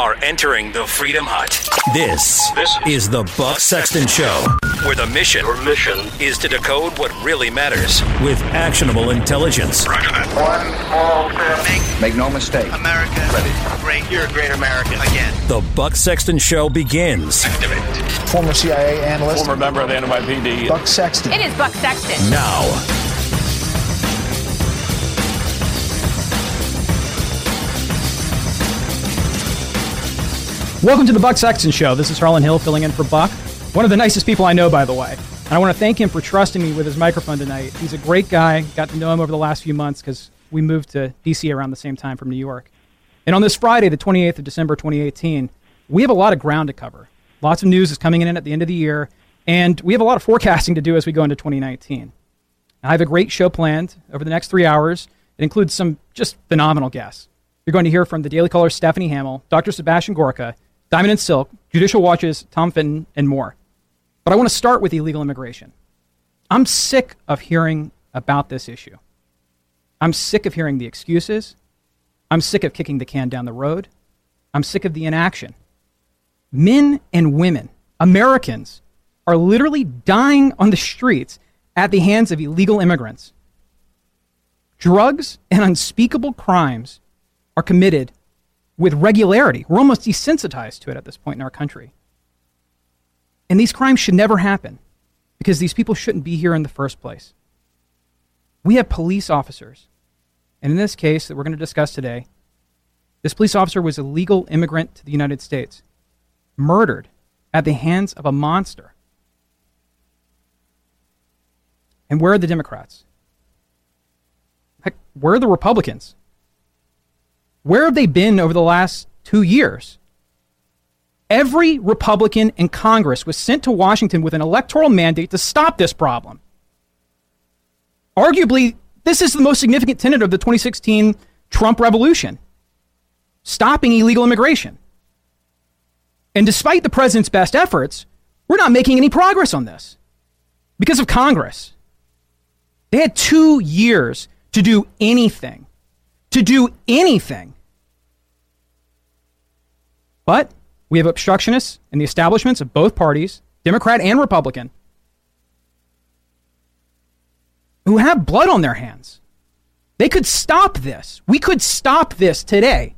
are entering the Freedom Hut. This, This is the Buck Sexton Show, where the mission, Your mission. is to decode what really matters with actionable intelligence. Roger that. One small step. Make no mistake. America great. You're a great American again. The Buck Sexton Show begins Activate. former CIA analyst Former member of the NYPD. Buck Sexton. It is Buck Sexton. now. Welcome to the Buck Sexton Show. This is Harlan Hill filling in for Buck. One of the nicest people I know, by the way. And I want to thank him for trusting me with his microphone tonight. He's a great guy. Got to know him over the last few months because we moved to D.C. around the same time from New York. And on this Friday, the 28th of December, 2018, we have a lot of ground to cover. Lots of news is coming in at the end of the year, and we have a lot of forecasting to do as we go into 2019. I have a great show planned over the next three hours. It includes some just phenomenal guests. You're going to hear from the Daily Caller Stephanie Hamill, Dr. Sebastian Gorka, Diamond and Silk, Judicial Watches, Tom Fitton, and more. But I want to start with illegal immigration. I'm sick of hearing about this issue. I'm sick of hearing the excuses. I'm sick of kicking the can down the road. I'm sick of the inaction. Men and women, Americans, are literally dying on the streets at the hands of illegal immigrants. Drugs and unspeakable crimes are committed with regularity. We're almost desensitized to it at this point in our country. And these crimes should never happen because these people shouldn't be here in the first place. We have police officers. And in this case that we're going to discuss today, this police officer was a legal immigrant to the United States, murdered at the hands of a monster. And where are the Democrats? Heck, where are the Republicans? Where have they been over the last two years? Every Republican in Congress was sent to Washington with an electoral mandate to stop this problem. Arguably, this is the most significant tenet of the 2016 Trump revolution stopping illegal immigration. And despite the president's best efforts, we're not making any progress on this because of Congress. They had two years to do anything to do anything. But we have obstructionists in the establishments of both parties, Democrat and Republican, who have blood on their hands. They could stop this. We could stop this today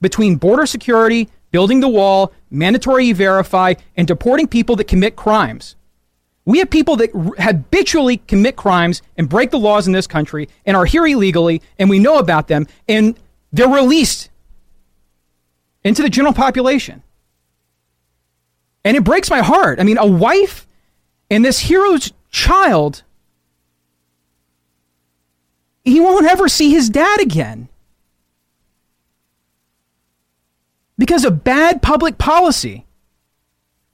between border security, building the wall, mandatory verify, and deporting people that commit crimes. We have people that r- habitually commit crimes and break the laws in this country and are here illegally, and we know about them, and they're released into the general population. And it breaks my heart. I mean, a wife and this hero's child, he won't ever see his dad again because of bad public policy.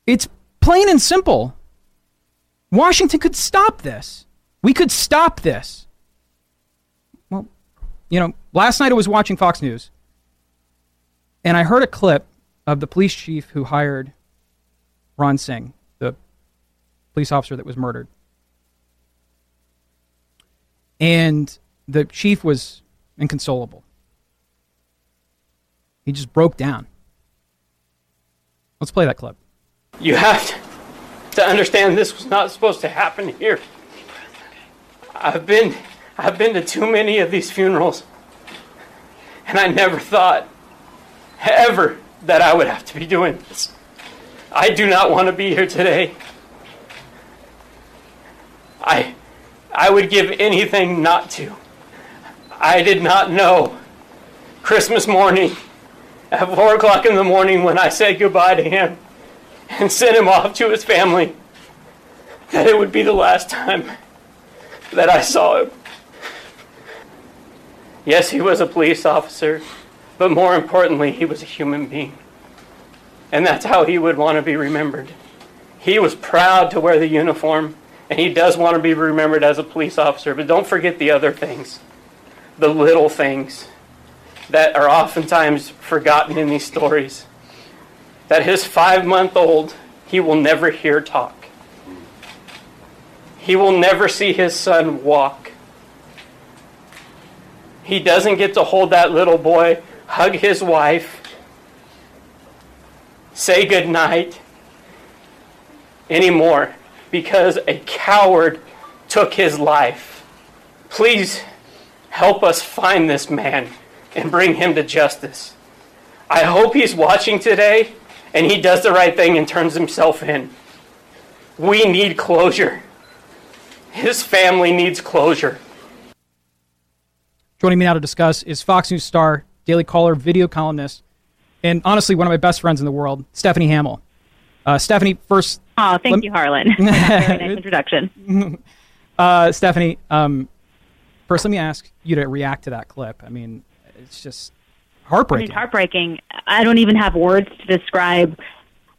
It's plain and simple. Washington could stop this. We could stop this. Well, you know, last night I was watching Fox News and I heard a clip of the police chief who hired Ron Singh, the police officer that was murdered. And the chief was inconsolable. He just broke down. Let's play that clip. You have to, to understand this was not supposed to happen here. I've been I've been to too many of these funerals. And I never thought ever that I would have to be doing this. I do not want to be here today. I I would give anything not to. I did not know Christmas morning at four o'clock in the morning when I said goodbye to him and sent him off to his family that it would be the last time that I saw him. Yes, he was a police officer, but more importantly, he was a human being. And that's how he would want to be remembered. He was proud to wear the uniform, and he does want to be remembered as a police officer, but don't forget the other things, the little things that are oftentimes forgotten in these stories. That his five month old, he will never hear talk. He will never see his son walk. He doesn't get to hold that little boy, hug his wife, say goodnight anymore because a coward took his life. Please help us find this man and bring him to justice. I hope he's watching today and he does the right thing and turns himself in. We need closure. His family needs closure. Joining me now to discuss is Fox News star, Daily Caller, video columnist, and honestly, one of my best friends in the world, Stephanie Hamill. Uh, Stephanie, first. Oh, thank lem- you, Harlan. Very nice introduction. Uh, Stephanie, um, first, let me ask you to react to that clip. I mean, it's just heartbreaking. It's heartbreaking. I don't even have words to describe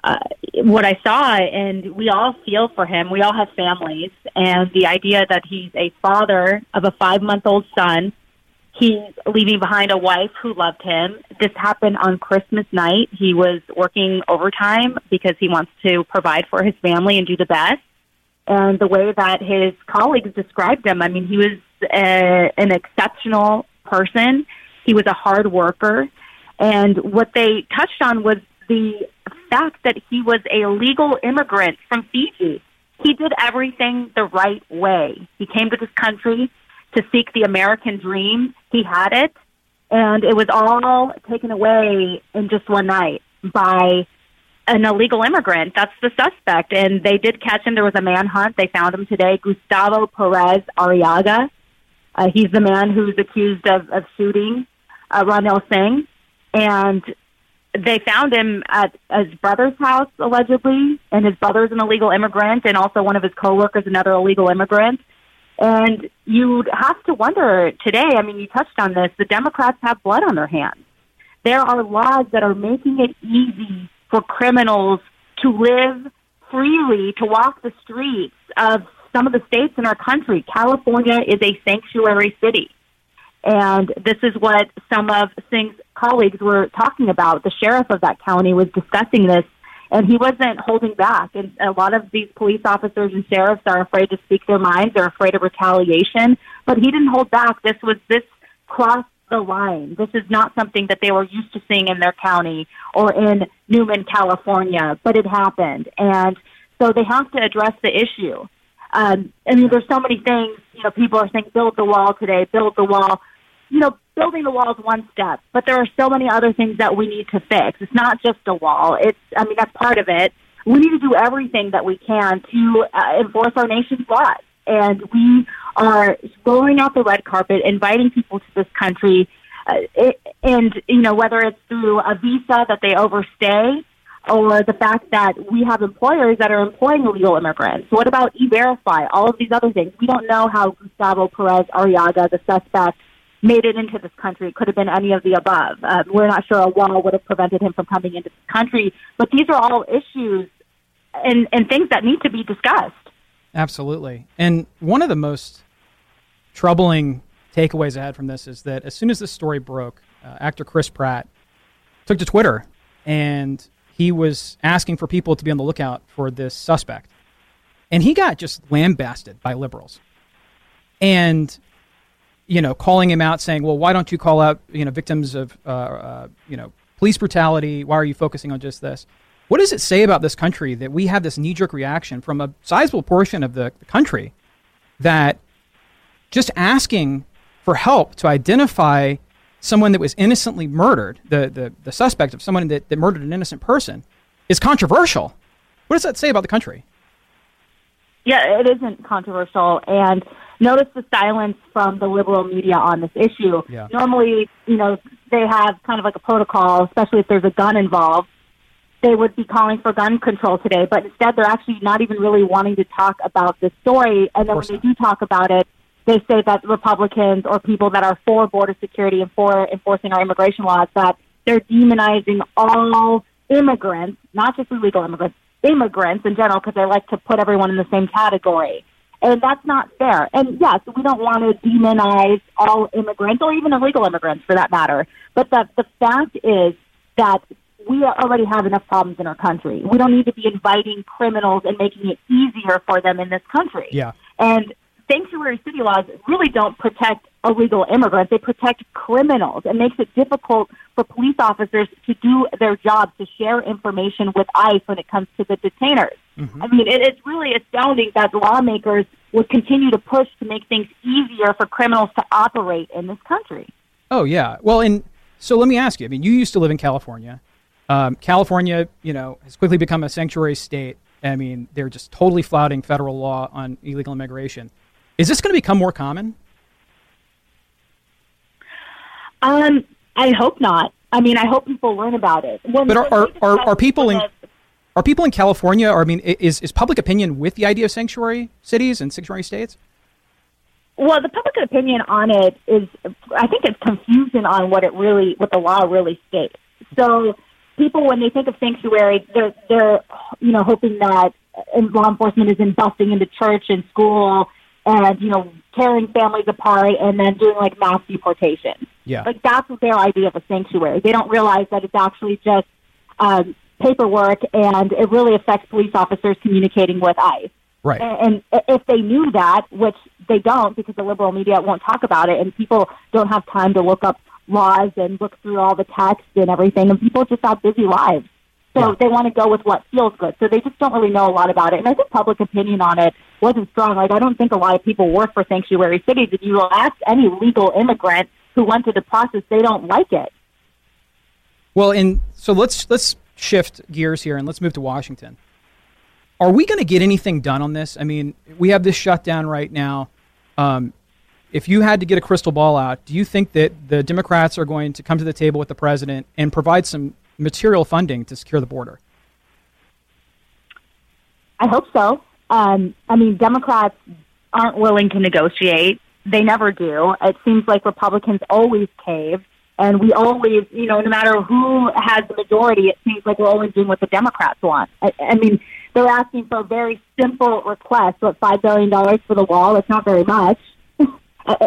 uh, what I saw, and we all feel for him. We all have families, and the idea that he's a father of a five month old son He's leaving behind a wife who loved him. This happened on Christmas night. He was working overtime because he wants to provide for his family and do the best. And the way that his colleagues described him, I mean, he was a, an exceptional person. He was a hard worker. And what they touched on was the fact that he was a legal immigrant from Fiji. He did everything the right way. He came to this country to seek the American dream. He had it, and it was all taken away in just one night by an illegal immigrant. That's the suspect, and they did catch him. There was a manhunt. They found him today, Gustavo Perez Arriaga. Uh, he's the man who's accused of, of shooting uh, Ronil Singh, and they found him at his brother's house allegedly, and his brother's an illegal immigrant, and also one of his coworkers, another illegal immigrant. And you'd have to wonder today, I mean, you touched on this, the Democrats have blood on their hands. There are laws that are making it easy for criminals to live freely, to walk the streets of some of the states in our country. California is a sanctuary city. And this is what some of Singh's colleagues were talking about. The sheriff of that county was discussing this and he wasn't holding back. And a lot of these police officers and sheriffs are afraid to speak their minds. They're afraid of retaliation, but he didn't hold back. This was this crossed the line. This is not something that they were used to seeing in their county or in Newman, California, but it happened, and so they have to address the issue. Um, I mean, there's so many things. You know, people are saying, "Build the wall today, build the wall." You know, building the wall is one step, but there are so many other things that we need to fix. It's not just a wall. It's, I mean, that's part of it. We need to do everything that we can to uh, enforce our nation's laws. And we are rolling out the red carpet, inviting people to this country. Uh, it, and, you know, whether it's through a visa that they overstay or the fact that we have employers that are employing illegal immigrants. What about E-Verify? All of these other things. We don't know how Gustavo Perez Arriaga, the suspect, made it into this country. It could have been any of the above. Uh, we're not sure a wall would have prevented him from coming into this country. But these are all issues and, and things that need to be discussed. Absolutely. And one of the most troubling takeaways I had from this is that as soon as this story broke, uh, actor Chris Pratt took to Twitter and he was asking for people to be on the lookout for this suspect. And he got just lambasted by liberals. And you know, calling him out, saying, "Well, why don't you call out, you know, victims of, uh, uh, you know, police brutality? Why are you focusing on just this?" What does it say about this country that we have this knee-jerk reaction from a sizable portion of the, the country that just asking for help to identify someone that was innocently murdered, the, the, the suspect of someone that, that murdered an innocent person, is controversial. What does that say about the country? Yeah, it isn't controversial. And notice the silence from the liberal media on this issue. Yeah. Normally, you know, they have kind of like a protocol, especially if there's a gun involved. They would be calling for gun control today, but instead they're actually not even really wanting to talk about this story. And then when they do talk about it, they say that Republicans or people that are for border security and for enforcing our immigration laws that they're demonizing all immigrants, not just illegal immigrants, immigrants in general, because they like to put everyone in the same category. And that's not fair. And yes, we don't want to demonize all immigrants or even illegal immigrants for that matter. But the, the fact is that we already have enough problems in our country. We don't need to be inviting criminals and making it easier for them in this country. Yeah. And sanctuary city laws really don't protect illegal immigrants. They protect criminals. It makes it difficult for police officers to do their job to share information with ICE when it comes to the detainers. Mm-hmm. I mean, it, it's really astounding that lawmakers would continue to push to make things easier for criminals to operate in this country. Oh yeah. Well, and so let me ask you. I mean, you used to live in California. Um, California, you know, has quickly become a sanctuary state. I mean, they're just totally flouting federal law on illegal immigration. Is this going to become more common? Um, I hope not. I mean, I hope people learn about it. When, but are, are, are, are, people in are people in California? Or I mean, is is public opinion with the idea of sanctuary cities and sanctuary states? Well, the public opinion on it is, I think, it's confusion on what it really, what the law really states. So, people when they think of sanctuary, they're they're you know hoping that law enforcement is in busting into church and school and you know tearing families apart and then doing like mass deportation. Yeah, like that's their idea of a sanctuary. They don't realize that it's actually just um, paperwork, and it really affects police officers communicating with ICE. Right. And, and if they knew that, which they don't, because the liberal media won't talk about it, and people don't have time to look up laws and look through all the text and everything, and people just have busy lives. So yeah. they want to go with what feels good. So they just don't really know a lot about it. And I think public opinion on it wasn't strong. Like I don't think a lot of people work for sanctuary cities. If you ask any legal immigrant who went through the process, they don't like it. Well, and so let's let's shift gears here and let's move to Washington. Are we going to get anything done on this? I mean, we have this shutdown right now. Um, if you had to get a crystal ball out, do you think that the Democrats are going to come to the table with the president and provide some material funding to secure the border? I hope so. Um, I mean, Democrats aren't willing to negotiate. They never do. It seems like Republicans always cave, and we always, you know, no matter who has the majority, it seems like we're always doing what the Democrats want. I, I mean, they're asking for a very simple request, what five billion dollars for the wall? It's not very much,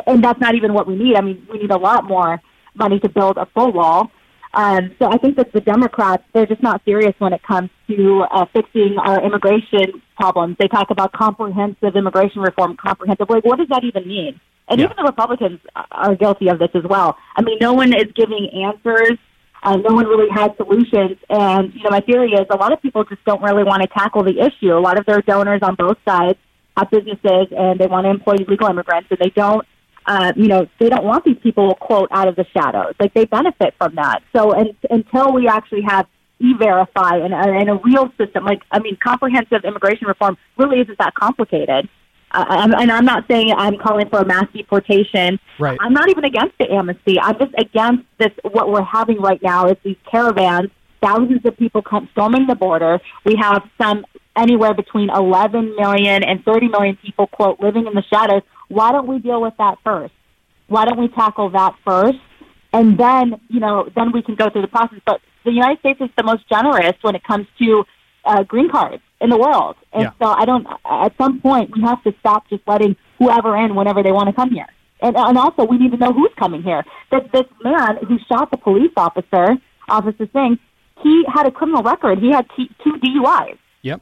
and that's not even what we need. I mean, we need a lot more money to build a full wall. Um, so I think that the Democrats, they're just not serious when it comes to uh, fixing our immigration problems. They talk about comprehensive immigration reform, comprehensive. Like, what does that even mean? And yeah. even the Republicans are guilty of this as well. I mean, no one is giving answers. Uh, no one really has solutions. And, you know, my theory is a lot of people just don't really want to tackle the issue. A lot of their donors on both sides have businesses and they want to employ illegal immigrants and they don't uh, you know, they don't want these people, quote, out of the shadows. Like they benefit from that. So and, until we actually have e-verify and, and a real system, like, I mean, comprehensive immigration reform really isn't that complicated. Uh, I'm, and I'm not saying I'm calling for a mass deportation. Right. I'm not even against the amnesty. I'm just against this. What we're having right now is these caravans, thousands of people come storming the border. We have some anywhere between 11 million and 30 million people, quote, living in the shadows why don't we deal with that first? Why don't we tackle that first? And then, you know, then we can go through the process. But the United States is the most generous when it comes to uh, green cards in the world. And yeah. so I don't, at some point, we have to stop just letting whoever in whenever they want to come here. And, and also, we need to know who's coming here. That this man who shot the police officer, Officer Singh, he had a criminal record. He had t- two DUIs. Yep.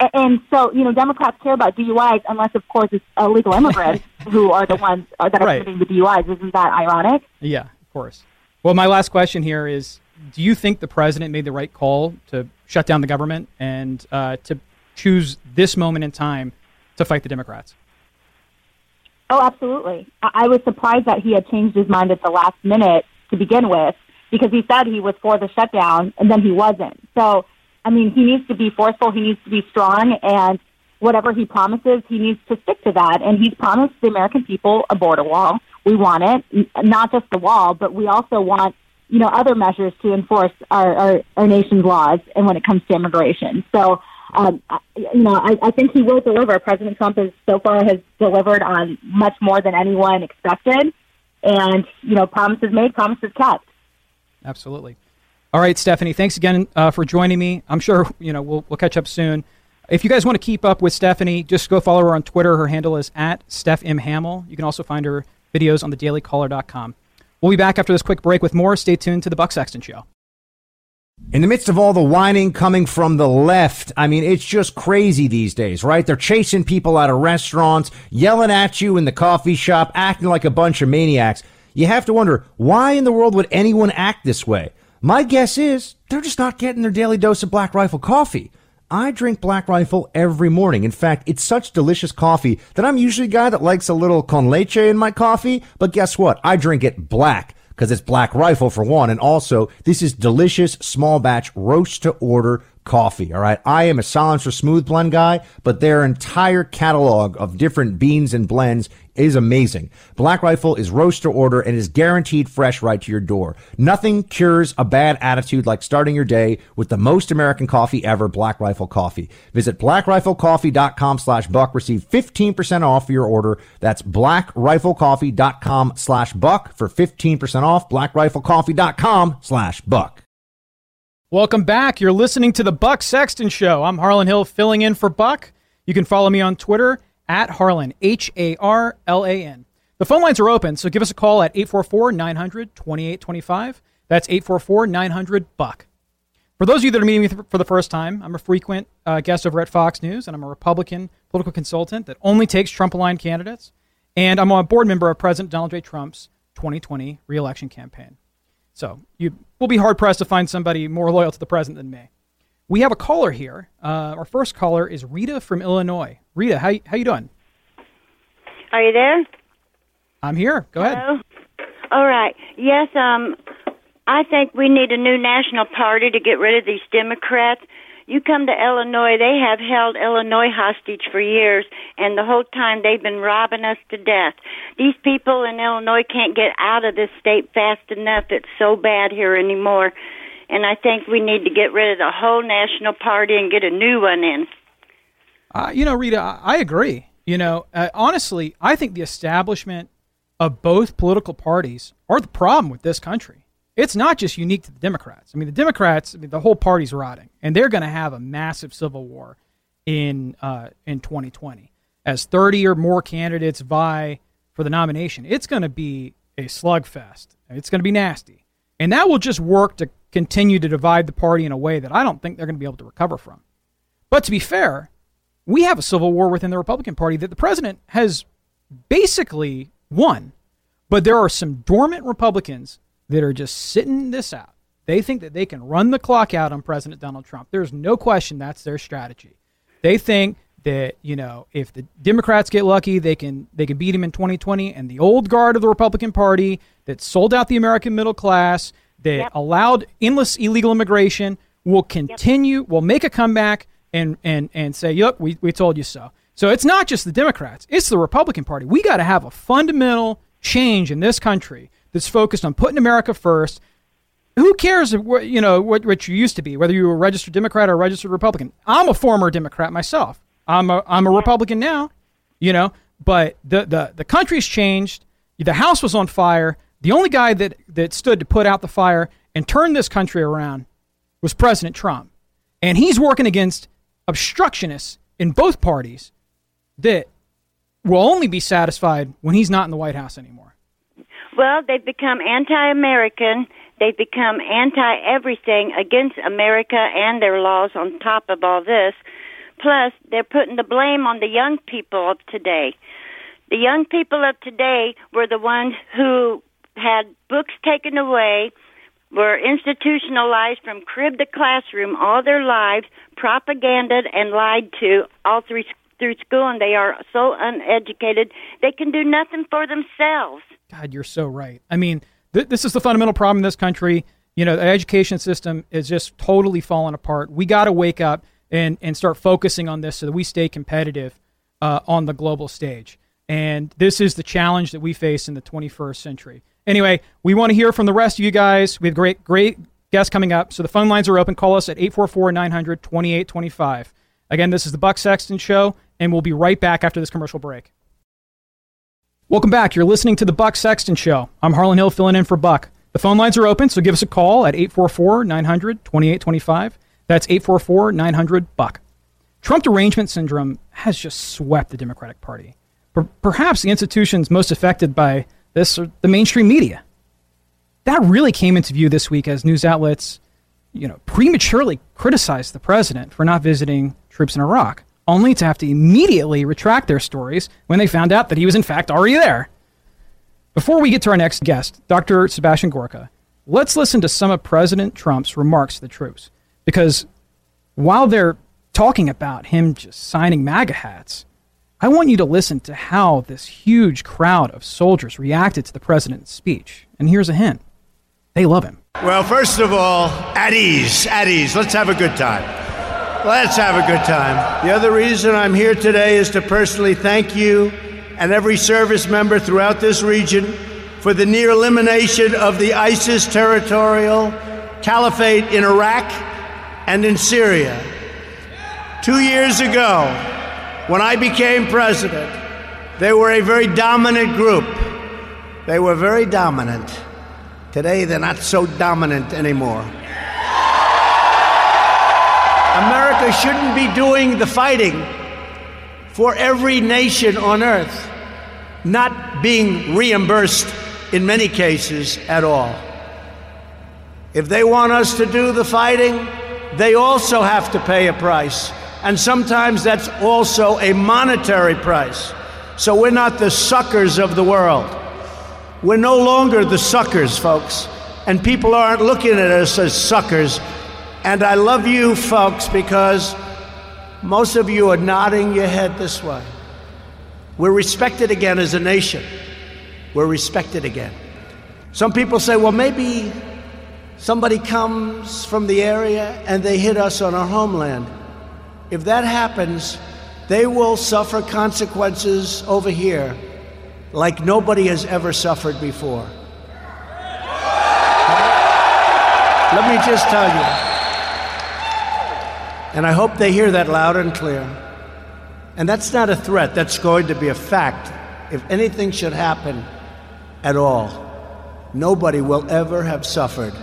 And so, you know, Democrats care about DUIs unless, of course, it's illegal immigrants who are the ones uh, that are right. committing the DUIs. Isn't that ironic? Yeah, of course. Well, my last question here is do you think the president made the right call to shut down the government and uh, to choose this moment in time to fight the Democrats? Oh, absolutely. I-, I was surprised that he had changed his mind at the last minute to begin with because he said he was for the shutdown and then he wasn't. So I mean, he needs to be forceful. He needs to be strong, and whatever he promises, he needs to stick to that. And he's promised the American people a border wall. We want it, not just the wall, but we also want you know other measures to enforce our our, our nation's laws and when it comes to immigration. So. Um, you know, I, I think he will deliver. President Trump has so far has delivered on much more than anyone expected, and you know, promises made, promises kept. Absolutely. All right, Stephanie, thanks again uh, for joining me. I'm sure you know we'll, we'll catch up soon. If you guys want to keep up with Stephanie, just go follow her on Twitter. Her handle is at Steph M. Hamill. You can also find her videos on thedailycaller.com. We'll be back after this quick break with more. Stay tuned to the Buck Sexton Show. In the midst of all the whining coming from the left, I mean, it's just crazy these days, right? They're chasing people out of restaurants, yelling at you in the coffee shop, acting like a bunch of maniacs. You have to wonder, why in the world would anyone act this way? My guess is they're just not getting their daily dose of Black Rifle coffee. I drink Black Rifle every morning. In fact, it's such delicious coffee that I'm usually a guy that likes a little con leche in my coffee, but guess what? I drink it black because it's Black Rifle for one, and also this is delicious small batch roast to order coffee. All right. I am a silencer smooth blend guy, but their entire catalog of different beans and blends is amazing. Black Rifle is roast to order and is guaranteed fresh right to your door. Nothing cures a bad attitude like starting your day with the most American coffee ever, Black Rifle Coffee. Visit blackriflecoffee.com slash buck. Receive 15% off your order. That's blackriflecoffee.com slash buck for 15% off. blackriflecoffee.com slash buck. Welcome back. You're listening to the Buck Sexton Show. I'm Harlan Hill filling in for Buck. You can follow me on Twitter at Harlan, H A R L A N. The phone lines are open, so give us a call at 844 900 2825. That's 844 900 Buck. For those of you that are meeting me for the first time, I'm a frequent uh, guest over at Fox News, and I'm a Republican political consultant that only takes Trump aligned candidates. And I'm a board member of President Donald J. Trump's 2020 reelection campaign. So you will be hard pressed to find somebody more loyal to the president than me. We have a caller here. Uh, our first caller is Rita from Illinois. Rita, how how you doing? Are you there? I'm here. Go ahead. All right. Yes. Um, I think we need a new national party to get rid of these Democrats. You come to Illinois, they have held Illinois hostage for years, and the whole time they've been robbing us to death. These people in Illinois can't get out of this state fast enough. It's so bad here anymore. And I think we need to get rid of the whole national party and get a new one in. Uh, you know, Rita, I agree. You know, uh, honestly, I think the establishment of both political parties are the problem with this country it's not just unique to the Democrats. I mean, the Democrats, I mean, the whole party's rotting, and they're going to have a massive civil war in uh, in 2020 as 30 or more candidates vie for the nomination. It's going to be a slugfest. It's going to be nasty, and that will just work to continue to divide the party in a way that I don't think they're going to be able to recover from. But to be fair, we have a civil war within the Republican Party that the president has basically won. But there are some dormant Republicans that are just sitting this out. They think that they can run the clock out on President Donald Trump. There's no question that's their strategy. They think that you know if the Democrats get lucky, they can they can beat him in 2020, and the old guard of the Republican Party that sold out the American middle class, that yep. allowed endless illegal immigration, will continue, yep. will make a comeback and and and say, "Look, we we told you so." So it's not just the Democrats; it's the Republican Party. We got to have a fundamental change in this country that's focused on putting America first. Who cares what you know what, what you used to be, whether you were a registered Democrat or a registered Republican? I'm a former Democrat myself. I'm a I'm a Republican now, you know. But the the the country's changed. The House was on fire. The only guy that that stood to put out the fire and turn this country around was President Trump, and he's working against obstructionists in both parties that will only be satisfied when he's not in the White House anymore. Well, they've become anti-American. They've become anti-everything against America and their laws on top of all this. Plus, they're putting the blame on the young people of today. The young people of today were the ones who had books taken away, were institutionalized from crib to classroom all their lives, propaganded and lied to all through through school, and they are so uneducated they can do nothing for themselves. God, you're so right. I mean, th- this is the fundamental problem in this country. You know, the education system is just totally falling apart. We got to wake up and, and start focusing on this so that we stay competitive uh, on the global stage. And this is the challenge that we face in the 21st century. Anyway, we want to hear from the rest of you guys. We have great, great guests coming up. So the phone lines are open. Call us at 844 900 2825. Again, this is the Buck Sexton Show, and we'll be right back after this commercial break. Welcome back. You're listening to the Buck Sexton Show. I'm Harlan Hill filling in for Buck. The phone lines are open, so give us a call at 844 900 2825. That's 844 900 Buck. Trump derangement syndrome has just swept the Democratic Party. perhaps the institutions most affected by this are the mainstream media. That really came into view this week as news outlets you know, prematurely criticized the president for not visiting troops in Iraq, only to have to immediately retract their stories when they found out that he was in fact already there. Before we get to our next guest, Dr. Sebastian Gorka, let's listen to some of President Trump's remarks to the troops. Because while they're talking about him just signing MAGA hats, I want you to listen to how this huge crowd of soldiers reacted to the president's speech. And here's a hint they love him. Well, first of all, at ease, at ease. Let's have a good time. Let's have a good time. The other reason I'm here today is to personally thank you and every service member throughout this region for the near elimination of the ISIS territorial caliphate in Iraq and in Syria. Two years ago, when I became president, they were a very dominant group. They were very dominant. Today, they're not so dominant anymore. America shouldn't be doing the fighting for every nation on earth, not being reimbursed in many cases at all. If they want us to do the fighting, they also have to pay a price. And sometimes that's also a monetary price. So we're not the suckers of the world. We're no longer the suckers, folks. And people aren't looking at us as suckers. And I love you, folks, because most of you are nodding your head this way. We're respected again as a nation. We're respected again. Some people say, well, maybe somebody comes from the area and they hit us on our homeland. If that happens, they will suffer consequences over here like nobody has ever suffered before. Let me just tell you, and I hope they hear that loud and clear. And that's not a threat, that's going to be a fact. If anything should happen at all, nobody will ever have suffered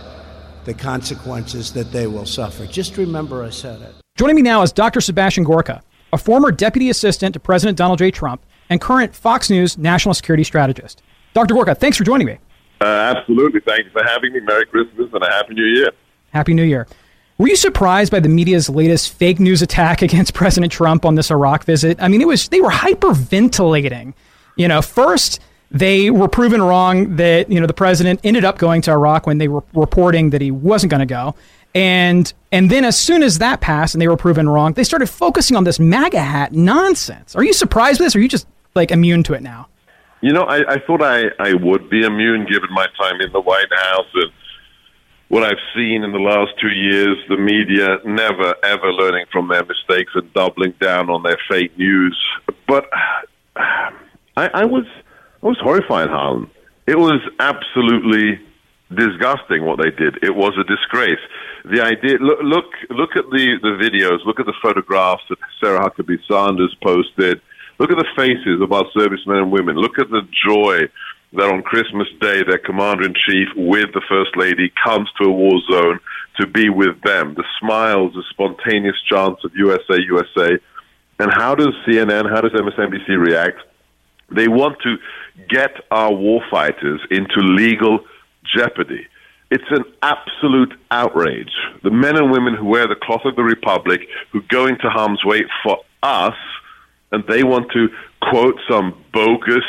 the consequences that they will suffer. Just remember I said it. Joining me now is Dr. Sebastian Gorka, a former deputy assistant to President Donald J. Trump and current Fox News national security strategist. Dr. Gorka, thanks for joining me. Uh, absolutely. Thank you for having me. Merry Christmas and a Happy New Year. Happy New Year. Were you surprised by the media's latest fake news attack against President Trump on this Iraq visit? I mean, it was they were hyperventilating. You know, first they were proven wrong that you know the president ended up going to Iraq when they were reporting that he wasn't going to go. And and then as soon as that passed and they were proven wrong, they started focusing on this MAGA hat nonsense. Are you surprised with this, or are you just like immune to it now? You know, I, I thought I, I would be immune given my time in the White House and what I've seen in the last two years, the media never ever learning from their mistakes and doubling down on their fake news. But I, I was I was horrified, Harlan. It was absolutely disgusting what they did. It was a disgrace. The idea look look look at the, the videos, look at the photographs that Sarah Huckabee Sanders posted. Look at the faces of our servicemen and women. Look at the joy that on Christmas Day their commander in chief with the First Lady comes to a war zone to be with them. The smiles, the spontaneous chants of USA, USA. And how does CNN, how does MSNBC react? They want to get our warfighters into legal jeopardy. It's an absolute outrage. The men and women who wear the cloth of the Republic, who go into harm's way for us, and they want to quote some bogus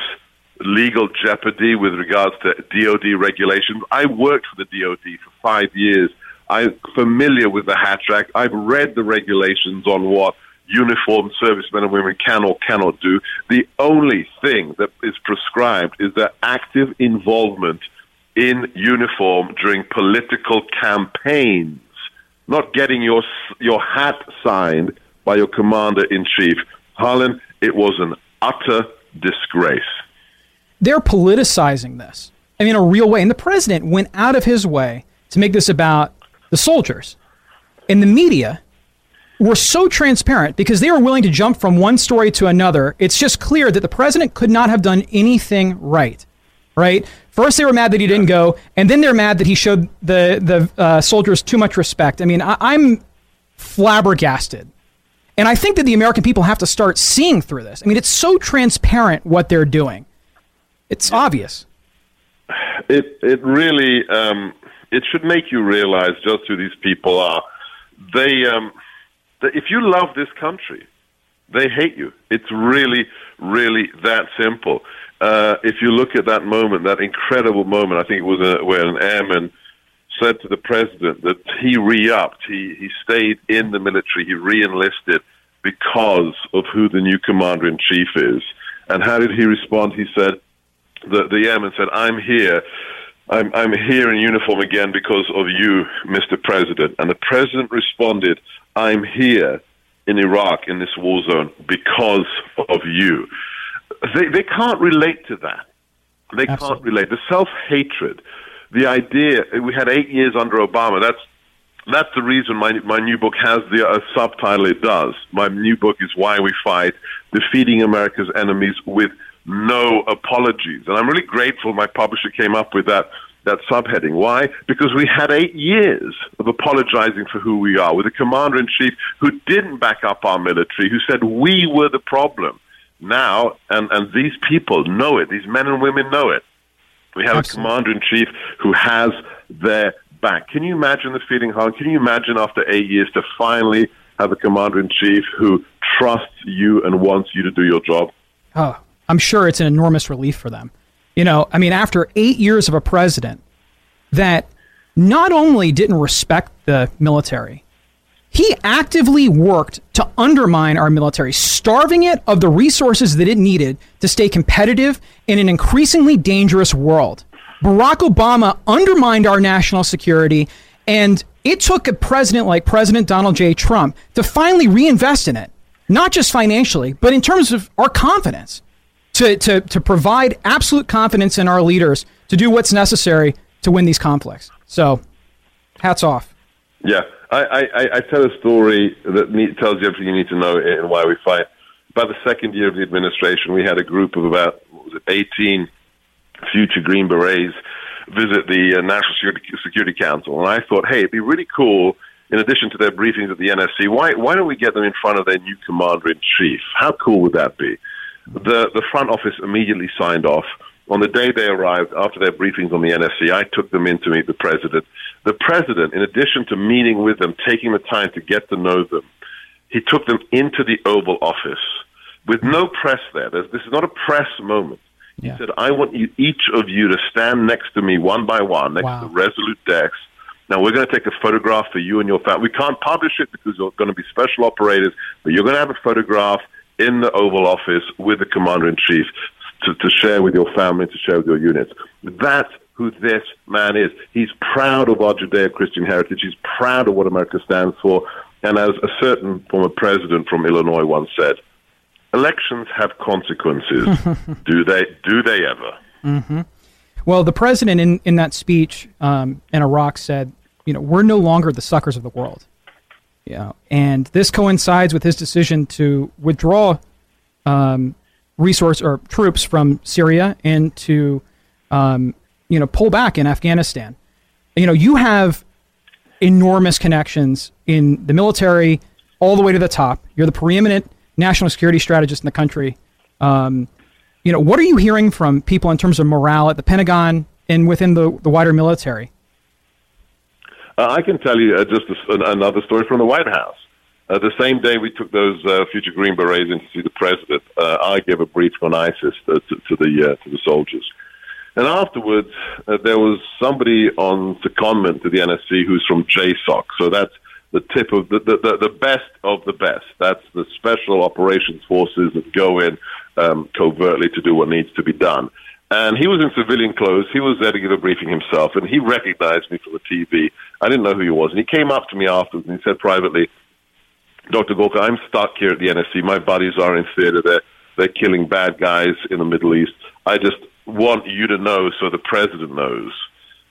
legal jeopardy with regards to DoD regulations. I worked for the DoD for five years. I'm familiar with the Hatch Act. I've read the regulations on what uniformed servicemen and women can or cannot do. The only thing that is prescribed is their active involvement in uniform during political campaigns, not getting your your hat signed by your commander in chief. Harlan, it was an utter disgrace. They're politicizing this. I mean, in a real way. And the president went out of his way to make this about the soldiers. And the media were so transparent because they were willing to jump from one story to another. It's just clear that the president could not have done anything right. Right? First, they were mad that he didn't go, and then they're mad that he showed the the uh, soldiers too much respect. I mean, I, I'm flabbergasted, and I think that the American people have to start seeing through this. I mean, it's so transparent what they're doing; it's obvious. It it really um, it should make you realize just who these people are. They, um, they if you love this country, they hate you. It's really, really that simple. Uh, if you look at that moment, that incredible moment, I think it was a, where an airman said to the president that he re-upped, he, he stayed in the military, he re-enlisted because of who the new commander in chief is. And how did he respond? He said, the, the airman said, I'm here. I'm, I'm here in uniform again because of you, Mr. President. And the president responded, I'm here in Iraq in this war zone because of you. They, they can't relate to that. They Absolutely. can't relate. The self hatred, the idea, we had eight years under Obama. That's that's the reason my my new book has the uh, subtitle it does. My new book is Why We Fight: Defeating America's Enemies with No Apologies. And I'm really grateful my publisher came up with that that subheading. Why? Because we had eight years of apologizing for who we are with a commander in chief who didn't back up our military, who said we were the problem. Now, and, and these people know it, these men and women know it. We have Absolutely. a commander in chief who has their back. Can you imagine the feeling, Han? Can you imagine after eight years to finally have a commander in chief who trusts you and wants you to do your job? Oh, I'm sure it's an enormous relief for them. You know, I mean, after eight years of a president that not only didn't respect the military, he actively worked to undermine our military, starving it of the resources that it needed to stay competitive in an increasingly dangerous world. Barack Obama undermined our national security, and it took a president like President Donald J. Trump to finally reinvest in it, not just financially, but in terms of our confidence, to, to, to provide absolute confidence in our leaders to do what's necessary to win these conflicts. So, hats off. Yeah, I, I, I tell a story that tells you everything you need to know and why we fight. By the second year of the administration, we had a group of about, it, 18 future Green Berets visit the uh, National Security, Security Council. And I thought, hey, it'd be really cool, in addition to their briefings at the NSC, why, why don't we get them in front of their new commander in chief? How cool would that be? The, the front office immediately signed off. On the day they arrived, after their briefings on the NSC, I took them in to meet the president. The president, in addition to meeting with them, taking the time to get to know them, he took them into the Oval Office with no press there. There's, this is not a press moment. Yeah. He said, I want you, each of you to stand next to me one by one, next wow. to the Resolute desk. Now, we're going to take a photograph for you and your family. We can't publish it because you're going to be special operators, but you're going to have a photograph in the Oval Office with the Commander in Chief to, to share with your family, to share with your units. That's who this man is. He's proud of our Judeo Christian heritage. He's proud of what America stands for. And as a certain former president from Illinois once said, elections have consequences. do they? Do they ever? Mm-hmm. Well, the president in, in that speech um, in Iraq said, you know, we're no longer the suckers of the world. Yeah, and this coincides with his decision to withdraw um, resource or troops from Syria and to, um, you know, pull back in Afghanistan. You know, you have enormous connections in the military all the way to the top. You're the preeminent national security strategist in the country. Um, you know, what are you hearing from people in terms of morale at the Pentagon and within the, the wider military? Uh, I can tell you uh, just a, another story from the White House. Uh, the same day we took those uh, future Green Berets in to see the president, uh, I gave a brief on ISIS to, to, to the to the soldiers. And afterwards, there was somebody on secondment to the NSC who's from JSOC. So that's the tip of the, the, the, best of the best. That's the special operations forces that go in um, covertly to do what needs to be done. And he was in civilian clothes. He was there to give a briefing himself, and he recognized me from the TV. I didn't know who he was. And he came up to me afterwards and he said privately, Dr. Gorka, I'm stuck here at the NSC. My buddies are in theater. They're, they're killing bad guys in the Middle East. I just want you to know so the president knows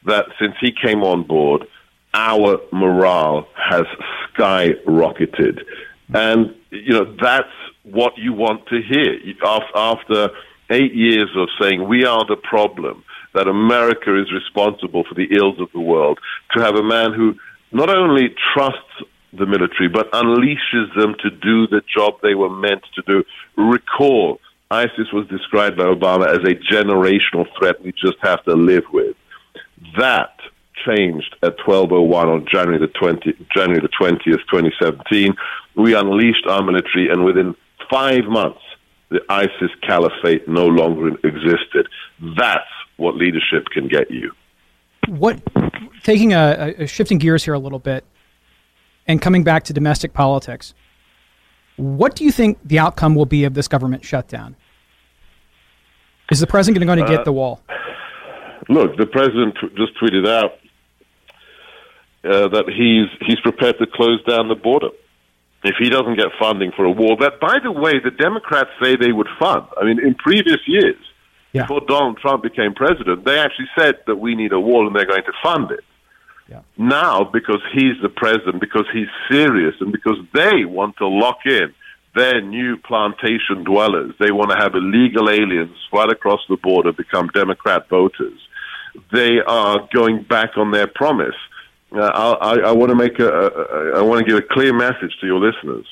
that since he came on board, our morale has skyrocketed. And, you know, that's what you want to hear. After eight years of saying we are the problem, that America is responsible for the ills of the world, to have a man who not only trusts the military, but unleashes them to do the job they were meant to do. Recall, ISIS was described by Obama as a generational threat we just have to live with. That changed at 12:01 on January the 20, January the 20th, 2017. We unleashed our military, and within five months, the ISIS caliphate no longer existed. That's what leadership can get you. What, taking a, a shifting gears here a little bit, and coming back to domestic politics, what do you think the outcome will be of this government shutdown? Is the president going to get Uh, the wall? Look, the president just tweeted out uh, that he's he's prepared to close down the border if he doesn't get funding for a wall. That, by the way, the Democrats say they would fund. I mean, in previous years, Yeah. before Donald Trump became president, they actually said that we need a wall and they're going to fund it. Now, because he's the president, because he's serious, and because they want to lock in their new plantation dwellers, they want to have illegal aliens right across the border become Democrat voters. They are going back on their promise. Uh, I, I, want to make a, a, I want to give a clear message to your listeners.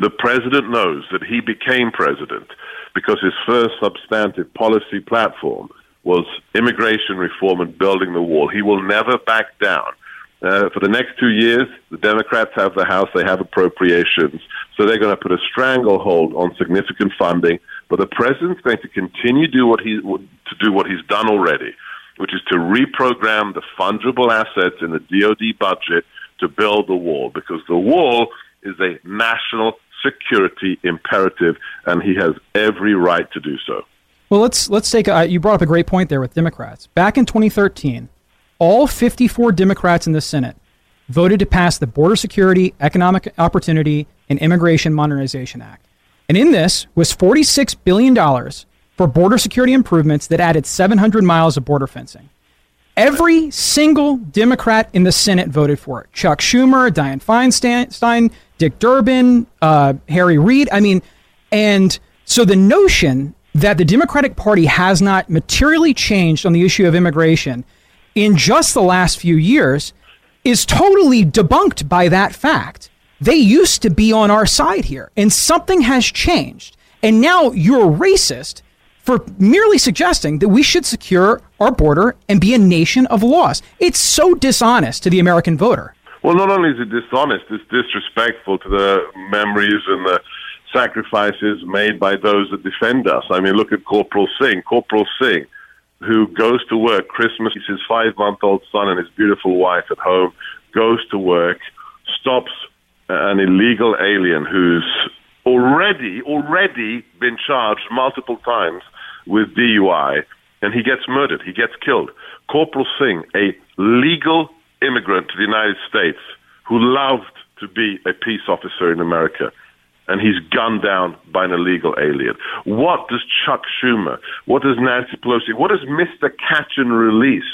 The president knows that he became president because his first substantive policy platform was immigration reform and building the wall. He will never back down. Uh, for the next two years, the Democrats have the House, they have appropriations, so they're going to put a stranglehold on significant funding. But the president's going to continue do what he to do what he's done already, which is to reprogram the fungible assets in the DoD budget to build the wall, because the wall is a national security imperative, and he has every right to do so. Well, let's let's take. You brought up a great point there with Democrats. Back in 2013, all 54 Democrats in the Senate voted to pass the Border Security, Economic Opportunity, and Immigration Modernization Act, and in this was 46 billion dollars for border security improvements that added 700 miles of border fencing. Every single Democrat in the Senate voted for it. Chuck Schumer, Dianne Feinstein, Dick Durbin, uh, Harry Reid. I mean, and so the notion that the Democratic Party has not materially changed on the issue of immigration in just the last few years is totally debunked by that fact. They used to be on our side here, and something has changed. And now you're racist for merely suggesting that we should secure our border and be a nation of laws. It's so dishonest to the American voter. Well, not only is it dishonest, it's disrespectful to the memories and the sacrifices made by those that defend us. I mean, look at Corporal Singh. Corporal Singh, who goes to work Christmas, his five month old son and his beautiful wife at home, goes to work, stops an illegal alien who's already, already been charged multiple times with DUI, and he gets murdered. He gets killed. Corporal Singh, a legal immigrant to the United States who loved to be a peace officer in America, and he's gunned down by an illegal alien. What does Chuck Schumer, what does Nancy Pelosi, what does Mr. Catch and Release,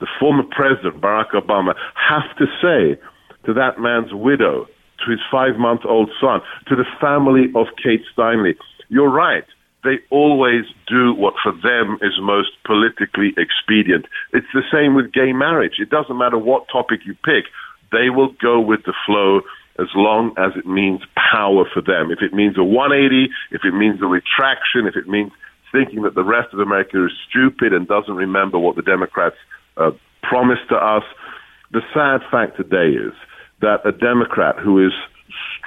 the former president, Barack Obama, have to say to that man's widow, to his five month old son, to the family of Kate Steinle? You're right. They always do what for them is most politically expedient. It's the same with gay marriage. It doesn't matter what topic you pick, they will go with the flow as long as it means power for them. If it means a 180, if it means a retraction, if it means thinking that the rest of America is stupid and doesn't remember what the Democrats uh, promised to us, the sad fact today is that a Democrat who is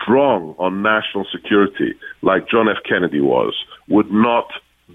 strong on national security, like John F. Kennedy was, would not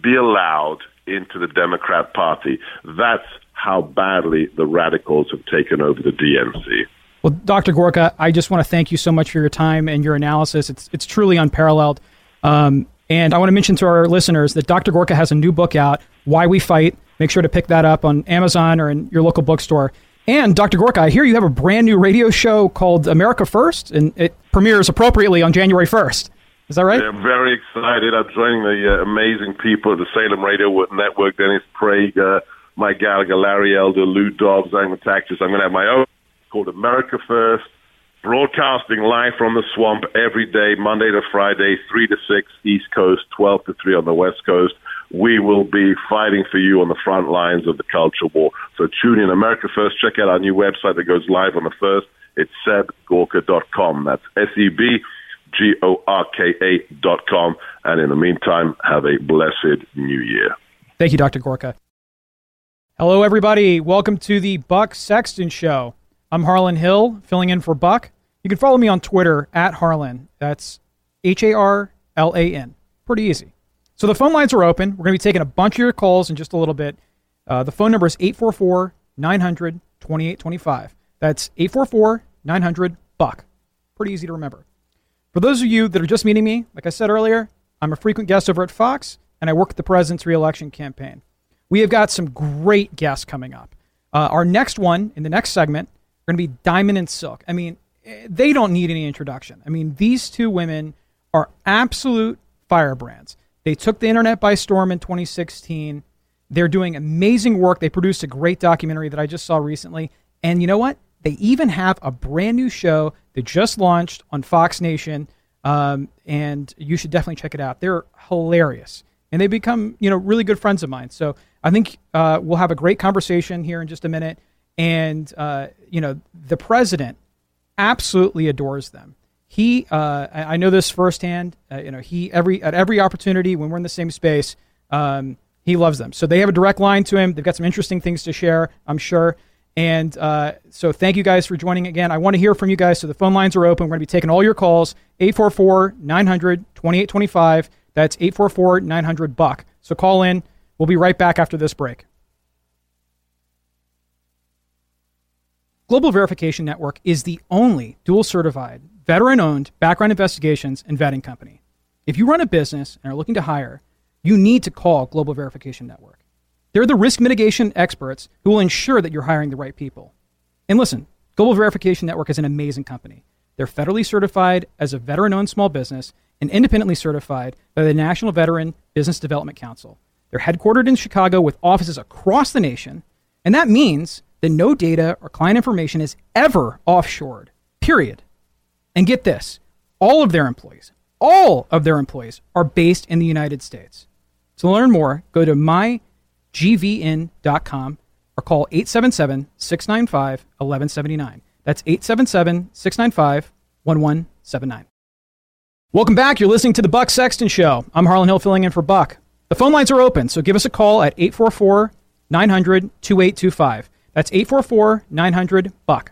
be allowed into the Democrat Party. That's how badly the radicals have taken over the DNC. Well, Dr. Gorka, I just want to thank you so much for your time and your analysis. It's it's truly unparalleled. Um, and I want to mention to our listeners that Dr. Gorka has a new book out, Why We Fight. Make sure to pick that up on Amazon or in your local bookstore. And Dr. Gorka, I hear you have a brand new radio show called America First, and it premieres appropriately on January 1st. Is that right? Yeah, I'm very excited. I'm joining the uh, amazing people at the Salem Radio Network, Dennis Prager, Mike Gallagher, Larry Elder, Lou Dobbs, Metaxas. I'm going to have my own called America First, broadcasting live from the swamp every day, Monday to Friday, 3 to 6 East Coast, 12 to 3 on the West Coast. We will be fighting for you on the front lines of the culture war. So tune in, America First. Check out our new website that goes live on the 1st. It's sebgorka.com. That's S-E-B. G-O-R-K-A dot com. And in the meantime, have a blessed new year. Thank you, Dr. Gorka. Hello, everybody. Welcome to the Buck Sexton Show. I'm Harlan Hill, filling in for Buck. You can follow me on Twitter at Harlan. That's H A R L A N. Pretty easy. So the phone lines are open. We're going to be taking a bunch of your calls in just a little bit. Uh, the phone number is 844 900 2825. That's 844 900 Buck. Pretty easy to remember. For those of you that are just meeting me, like I said earlier, I'm a frequent guest over at Fox, and I work at the president's reelection campaign. We have got some great guests coming up. Uh, our next one in the next segment are going to be Diamond and Silk. I mean, eh, they don't need any introduction. I mean, these two women are absolute firebrands. They took the internet by storm in 2016. They're doing amazing work. They produced a great documentary that I just saw recently. And you know what? They even have a brand new show that just launched on Fox Nation. Um, and you should definitely check it out. They're hilarious. And they become, you know, really good friends of mine. So I think uh, we'll have a great conversation here in just a minute. And, uh, you know, the president absolutely adores them. He, uh, I, know this firsthand. Uh, you know, he every at every opportunity when we're in the same space, um, he loves them. So they have a direct line to him. They've got some interesting things to share, I'm sure. And uh, so thank you guys for joining again. I want to hear from you guys. So the phone lines are open. We're going to be taking all your calls 844 900 2825. That's 844 900 Buck. So call in. We'll be right back after this break. Global Verification Network is the only dual certified, veteran owned background investigations and vetting company. If you run a business and are looking to hire, you need to call Global Verification Network. They're the risk mitigation experts who will ensure that you're hiring the right people. And listen, Global Verification Network is an amazing company. They're federally certified as a veteran owned small business and independently certified by the National Veteran Business Development Council. They're headquartered in Chicago with offices across the nation, and that means that no data or client information is ever offshored, period. And get this all of their employees, all of their employees are based in the United States. To learn more, go to mygvn.com or call 877 695 1179. That's 877 695 1179. Welcome back. You're listening to the Buck Sexton Show. I'm Harlan Hill filling in for Buck. The phone lines are open, so give us a call at 844 900 2825. That's 844 900 Buck.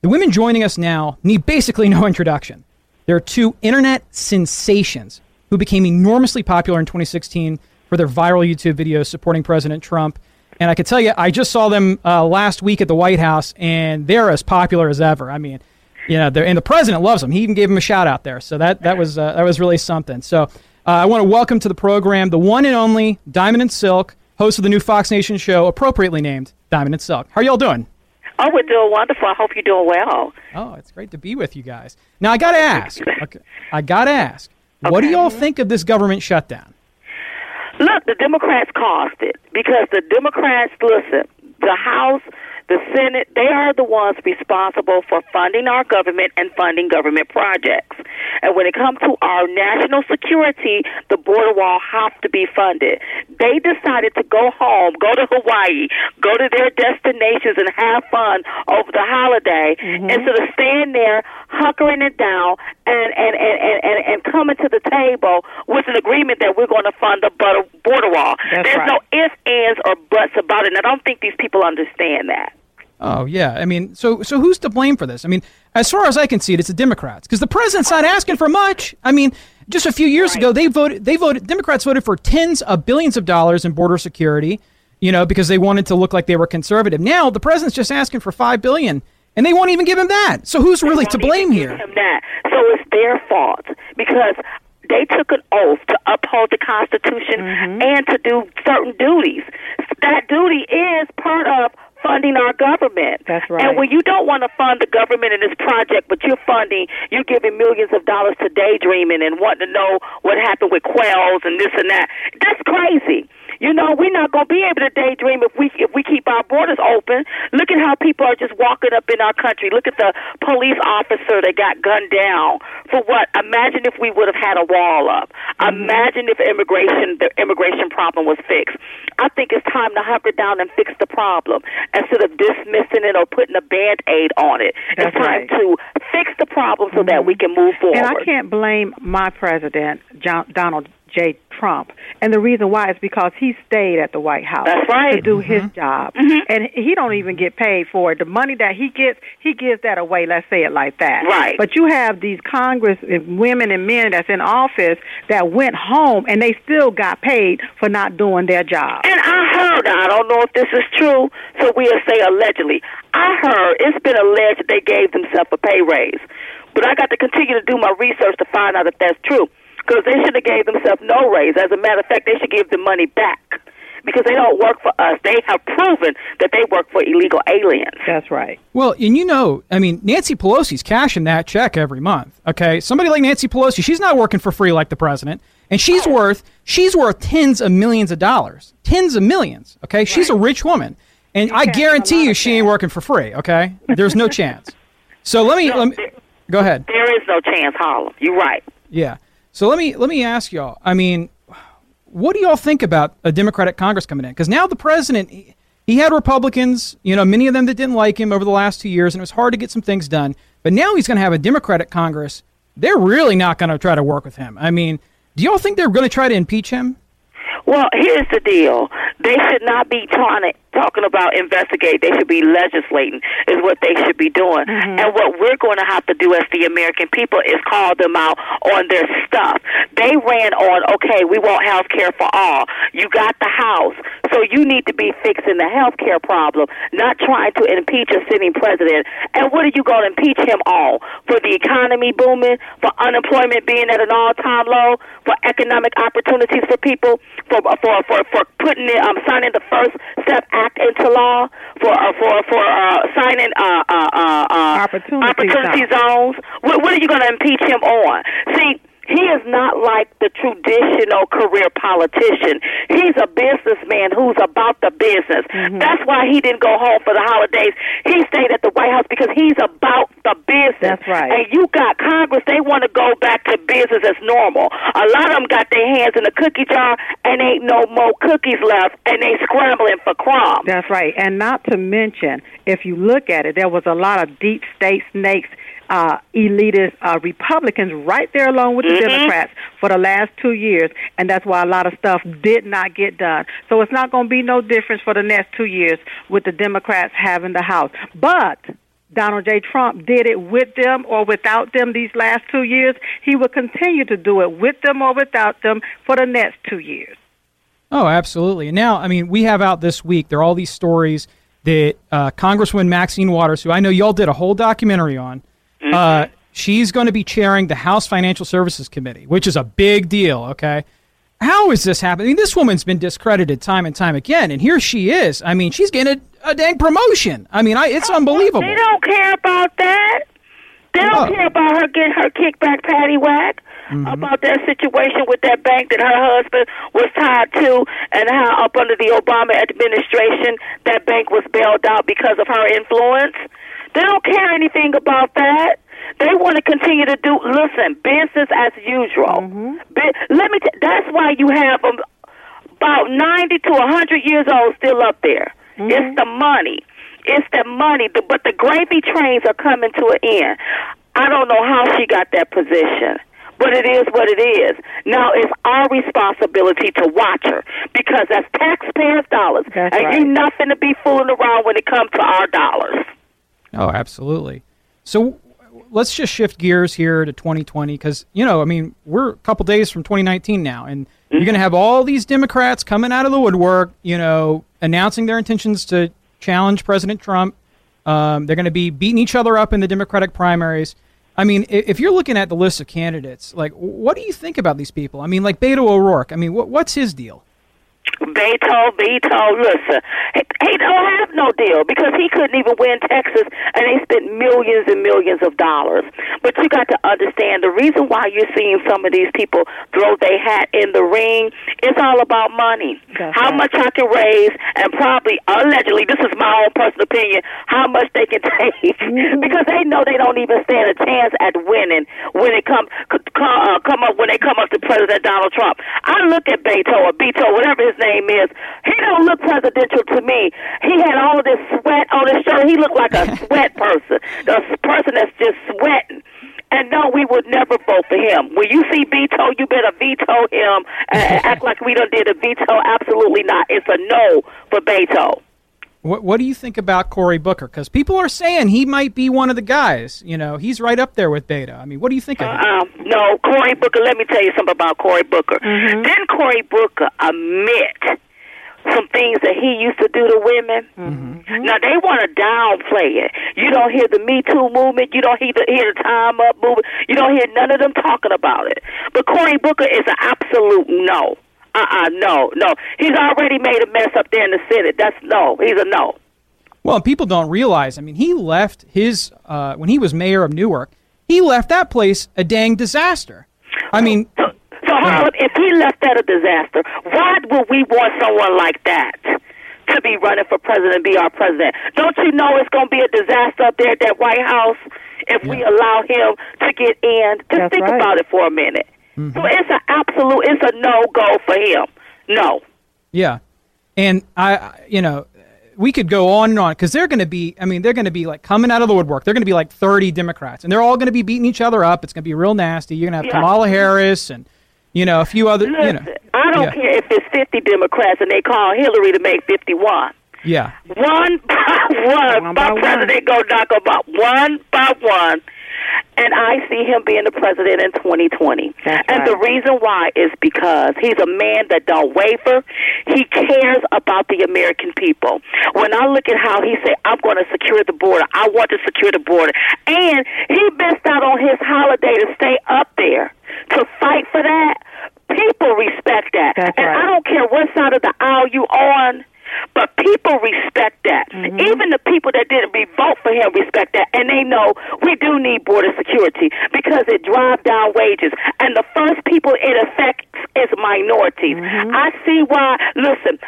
The women joining us now need basically no introduction. They're two internet sensations who became enormously popular in 2016 for their viral YouTube videos supporting President Trump. And I can tell you, I just saw them uh, last week at the White House, and they're as popular as ever. I mean, you know, and the president loves them. He even gave them a shout out there. So that that was uh, that was really something. So uh, I want to welcome to the program the one and only Diamond and Silk, host of the new Fox Nation show, appropriately named Diamond and Silk. How are y'all doing? Oh, we're doing wonderful. I hope you're doing well. Oh, it's great to be with you guys. Now I got to ask. Okay, I got to ask. Okay. What do y'all think of this government shutdown? Look, the Democrats caused it because the Democrats listen. The House the Senate, they are the ones responsible for funding our government and funding government projects. And when it comes to our national security, the border wall has to be funded. They decided to go home, go to Hawaii, go to their destinations and have fun over the holiday mm-hmm. instead of staying there, hunkering it down and, and, and, and, and coming to the table with an agreement that we're going to fund the border wall. That's There's right. no ifs, ands, or buts about it. And I don't think these people understand that. Oh yeah, I mean, so so who's to blame for this? I mean, as far as I can see it, it's the Democrats because the president's not asking for much. I mean, just a few years right. ago, they voted, they voted, Democrats voted for tens of billions of dollars in border security, you know, because they wanted to look like they were conservative. Now the president's just asking for five billion, and they won't even give him that. So who's really to blame here? that. So it's their fault because they took an oath to uphold the Constitution mm-hmm. and to do certain duties. That duty is part of funding our government. That's right. And when you don't want to fund the government in this project, but you're funding, you're giving millions of dollars to daydreaming and wanting to know what happened with quails and this and that, that's crazy. You know, we're not going to be able to daydream if we if we keep our borders open. Look at how people are just walking up in our country. Look at the police officer that got gunned down for what? Imagine if we would have had a wall up. Mm-hmm. Imagine if immigration the immigration problem was fixed. I think it's time to hunker down and fix the problem instead of dismissing it or putting a band aid on it. That's it's time right. to fix the problem so mm-hmm. that we can move forward. And I can't blame my president, John, Donald J. Trump. And the reason why is because he stayed at the White House That's right. to do Mhm. his job. And he don't even get paid for it. The money that he gets, he gives that away, let's say it like that. Right. But you have these Congress women and men that's in office that went home and they still got paid for not doing their job. And I heard, I don't know if this is true, so we'll say allegedly. I heard it's been alleged that they gave themselves a pay raise. But I got to continue to do my research to find out if that's true. Because they should have gave themselves no raise. As a matter of fact, they should give the money back. Because they don't work for us. They have proven that they work for illegal aliens. That's right. Well, and you know, I mean, Nancy Pelosi's cashing that check every month. Okay, somebody like Nancy Pelosi, she's not working for free like the president, and she's worth she's worth tens of millions of dollars, tens of millions. Okay, she's a rich woman, and I guarantee you, she ain't working for free. Okay, there's no chance. So let me, let me go ahead. There is no chance, Harlan. You're right. Yeah. So let me let me ask y'all. I mean, what do y'all think about a Democratic Congress coming in? Because now the president, he, he had Republicans, you know, many of them that didn't like him over the last two years, and it was hard to get some things done. But now he's going to have a Democratic Congress. They're really not going to try to work with him. I mean, do y'all think they're going to try to impeach him? Well, here's the deal. They should not be trying to, talking about investigate. They should be legislating is what they should be doing. And what we're going to have to do as the American people is call them out on their stuff. They ran on, okay, we want health care for all. You got the House. So you need to be fixing the health care problem, not trying to impeach a sitting president. And what are you going to impeach him on? For the economy booming, for unemployment being at an all-time low, for economic opportunities for people, for for for, for putting it, um, signing the First Step Act into law, for uh, for for uh, signing uh, uh, uh, uh, Opportunity opportunity zones. What, what are you going to impeach him on? See. He is not like the traditional career politician. He's a businessman who's about the business. Mm-hmm. That's why he didn't go home for the holidays. He stayed at the White House because he's about the business. That's right. And you got Congress, they want to go back to business as normal. A lot of them got their hands in the cookie jar and ain't no more cookies left and they scrambling for crumbs. That's right. And not to mention, if you look at it, there was a lot of deep state snakes, uh, elitist uh, Republicans right there along with the Mhm. Democrats for the last two years. And that's why a lot of stuff did not get done. So it's not going to be no difference for the next two years with the Democrats having the House. But Donald J. Trump did it with them or without them these last two years. He will continue to do it with them or without them for the next two years. Oh, absolutely. And now, I mean, we have out this week, there are all these stories that uh, Congresswoman Maxine Waters, who I know y'all did a whole documentary on, uh, she's going to be chairing the House Financial Services Committee, which is a big deal, okay? How is this happening? This woman's been discredited time and time again, and here she is. I mean, she's getting a, a dang promotion. I mean, I, it's unbelievable. They don't care about that. They don't Oh. care about her getting her kickback patty whack. About that situation with that bank that her husband was tied to, and how up under the Obama administration that bank was bailed out because of her influence. They don't care anything about that. They want to continue to do. Listen, business as usual. Bu- let me. T- that's why you have um, about ninety to a hundred years old still up there. It's the money. It's the money. The, but the gravy trains are coming to an end. I don't know how she got that position. But it is what it is. Now it's our responsibility to watch her because that's taxpayers' dollars, That's and right. you nothing to be fooling around when it comes to our dollars. Oh, absolutely. So let's just shift gears here to 2020 because, you know, I mean, we're a couple days from 2019 now, and you're going to have all these Democrats coming out of the woodwork, you know, announcing their intentions to challenge President Trump. Um, they're going to be beating each other up in the Democratic primaries. I mean, if you're looking at the list of candidates, like, what do you think about these people? I mean, like Beto O'Rourke. I mean, what, what's his deal? Beto, Beto, listen, he, he don't have no deal because he couldn't even win Texas, and they spent millions and millions of dollars. But you got to understand the reason why you're seeing some of these people throw their hat in the ring. It's all about money. how much I can raise, and probably allegedly, this is my own personal opinion, how much they can take because they know they don't even stand a chance at winning when it come come, uh, come up when they come up to President Donald Trump. I look at Beto or Beto, whatever his name is. He don't look presidential to me. He had all of this sweat on his shirt. He looked like a sweat person, the person that's just sweating. And don't, we would never vote for him. When you see veto, you better veto him and act like we done did a veto. Absolutely not. It's a no for Beto. What, what do you think about Cory Booker? Because people are saying he might be one of the guys. You know, he's right up there with Beto. I mean, what do you think of him? Um, no, Cory Booker. Let me tell you something about Cory Booker. Didn't Cory Booker admit some things that he used to do to women? Mm-hmm. Now they want to downplay it. You don't hear the Me Too movement. You don't hear the, hear the Time Up movement. You don't hear none of them talking about it. But Cory Booker is an absolute no. Uh uh no, no. He's already made a mess up there in the Senate. That's no. He's a no. Well, people don't realize. I mean, he left his uh, when he was mayor of Newark. He left that place a dang disaster. I mean, So Harlan, if he left that a disaster, why would we want someone like that to be running for president and be our president? Don't you know it's going to be a disaster up there at that White House if we allow him to get in? Just think about it for a minute. Mm-hmm. So it's an absolute, it's a no go for him. No. yeah, and I, I- you know, we could go on and on because they're going to be. I mean, they're going to be like coming out of the woodwork. They're going to be like thirty Democrats, and they're all going to be beating each other up. It's going to be real nasty. You're going to have Yeah. Kamala Harris and you know a few other. You know, I don't yeah. care if it's 50 Democrats and they call Hillary to make 51. Yeah. One by one, my president go knock them out one by one. And I see him being the president in 2020. and the reason why is because he's a man that don't waver. He cares about the American people. When I look at how he said, I'm going to secure the border, I want to secure the border. And he missed out on his holiday to stay up there to fight for that. People respect that. and I don't care what side of the aisle you on. But people respect that. Mm-hmm. Even the people that didn't vote for him respect that, and they know we do need border security because it drives down wages, and the first people it affects is minorities. Mm-hmm. I see why. Listen,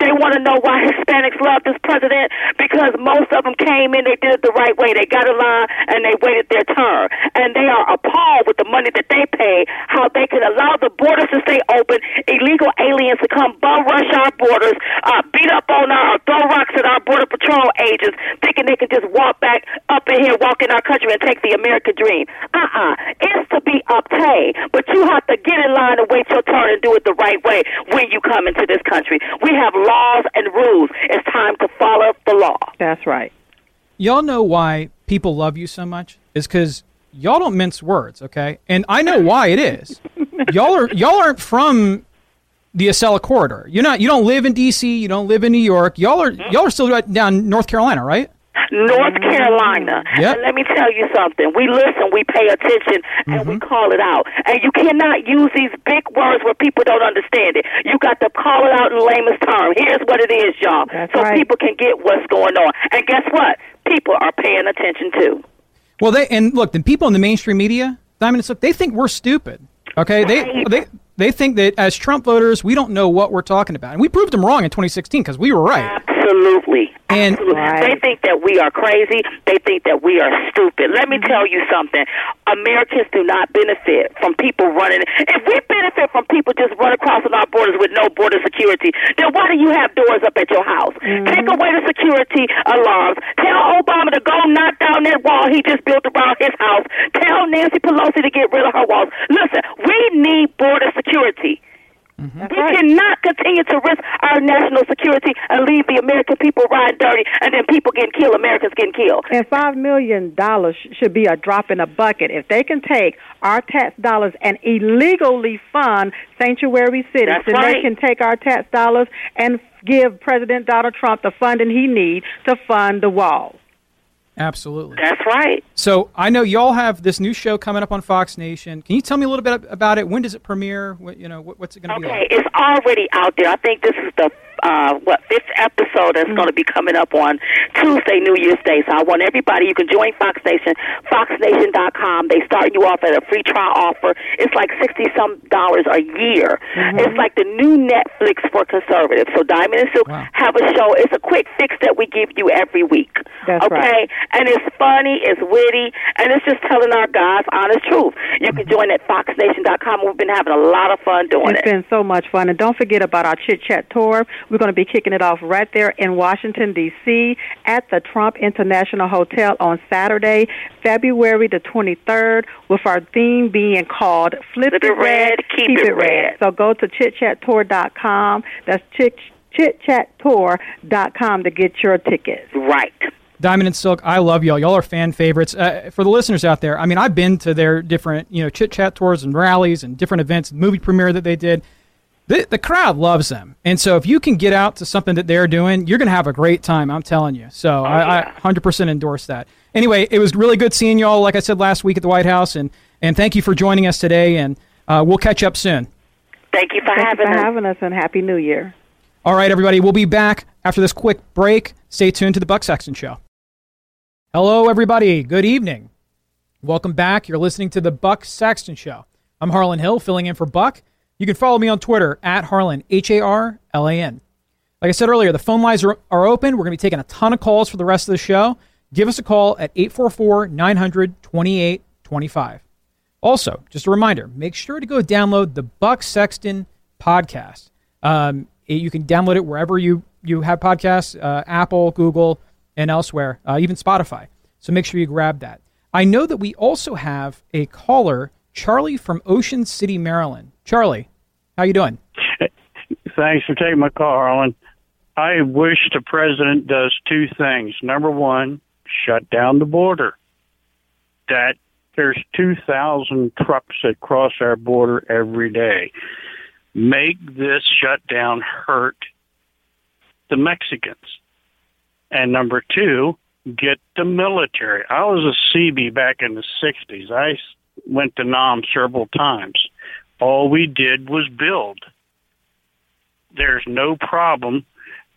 they want to know why Hispanics love this president because most of them came in, they did it the right way, they got a line, and they waited their turn, and they are appalled with the money that they pay, how they can allow the borders to stay open, illegal aliens to come bum rush our borders, uh, beat up on our, throw rocks at our border patrol agents, thinking they can just walk back up in here, walk in our country, and take the American dream. Uh-uh. It's to be obtained, but you have to get in line and wait your turn and do it the right way when you come into this country. We have laws and rules. It's time to follow the law. That's right. y'all know why people love you so much is because y'all don't mince words, okay? And I know why it is. y'all are y'all aren't from the Acela corridor. You're not. You don't live in D.C. You don't live in New York. Y'all are y'all are still right down North Carolina, right? North Carolina. Mm-hmm. Yep. And let me tell you something. We listen, we pay attention, and we mm-hmm. call it out. And you cannot use these big words where people don't understand it. You got to call it out in layman's term. Here's what it is, y'all. so right. people can get what's going on. And guess what? People are paying attention too. Well, they and look, the people in the mainstream media, Diamond, look, they think we're stupid. Okay, they they they think that as Trump voters, we don't know what we're talking about, and we proved them wrong in 2016 because we were right. Absolutely. And They think that we are crazy. They think that we are stupid. Let me tell you something. Americans do not benefit from people running. If we benefit from people just running across our borders with no border security, then why do you have doors up at your house? Mm-hmm. Take away the security alarms. Tell Obama to go knock down that wall he just built around his house. Tell Nancy Pelosi to get rid of her walls. Listen, we need border security. Mm-hmm. We cannot continue to risk our national security and leave the American people riding dirty and then people getting killed, Americans getting killed. And five million dollars should be a drop in a bucket. If they can take our tax dollars and illegally fund sanctuary cities, That's then right. they can take our tax dollars and give President Donald Trump the funding he needs to fund the wall. Absolutely. That's right. So I know y'all have this new show coming up on Fox Nation. Can you tell me a little bit about it? When does it premiere? What, you know, what, what's it going to be Okay, like? it's already out there. I think this is the uh, what fifth episode that's going to be coming up on Tuesday, New Year's Day. So I want everybody. You can join Fox Nation, FoxNation.com. They start you off at a free trial offer. It's like sixty some dollars a year. It's like the new Netflix for conservatives. So Diamond and Silk have a show. It's a quick fix that we give you every week. That's okay, right. and it's funny, it's witty, and it's just telling our God's honest truth. You can join at foxnation.com. We've been having a lot of fun doing It's it. It's been so much fun. And don't forget about our Chit Chat Tour. We're going to be kicking it off right there in Washington, D.C. at the Trump International Hotel on Saturday, February the 23rd, with our theme being called Flip, Flip it red, keep it red. So go to chitchattour.com. That's chit chitchattour.com to get your tickets. Right. Diamond and Silk, I love y'all. Y'all are fan favorites. Uh, for the listeners out there, I mean, I've been to their different, you know, chit chat tours and rallies and different events, movie premiere that they did. The, the crowd loves them. And so if you can get out to something that they're doing, you're going to have a great time. I'm telling you. So I, I 100% endorse that. Anyway, it was really good seeing y'all, like I said last week at the White House. And, and thank you for joining us today. And uh, we'll catch up soon. Thank you for Thank having you for us. having us, and Happy New Year. All right, everybody. We'll be back after this quick break. Stay tuned to the Buck Sexton Show. Hello, everybody. Good evening. Welcome back. You're listening to the Buck Sexton Show. I'm Harlan Hill, filling in for Buck. You can follow me on Twitter at Harlan, H A R L A N. Like I said earlier, the phone lines are, are open. We're going to be taking a ton of calls for the rest of the show. Give us a call at 844 900 2825. Also, just a reminder make sure to go download the Buck Sexton podcast. Um, it- you can download it wherever you, you have podcasts uh, Apple, Google, and elsewhere, uh, even Spotify. So make sure you grab that. I know that we also have a caller, Charlie from Ocean City, Maryland. Charlie, how you doing? Thanks for taking my call, Harlan. I wish the president does two things. Number one, shut down the border. That there's 2,000 trucks that cross our border every day. Make this shutdown hurt the Mexicans. And number two, get the military. I was a CB back in the 60s. I went to Nam several times. All we did was build there's no problem.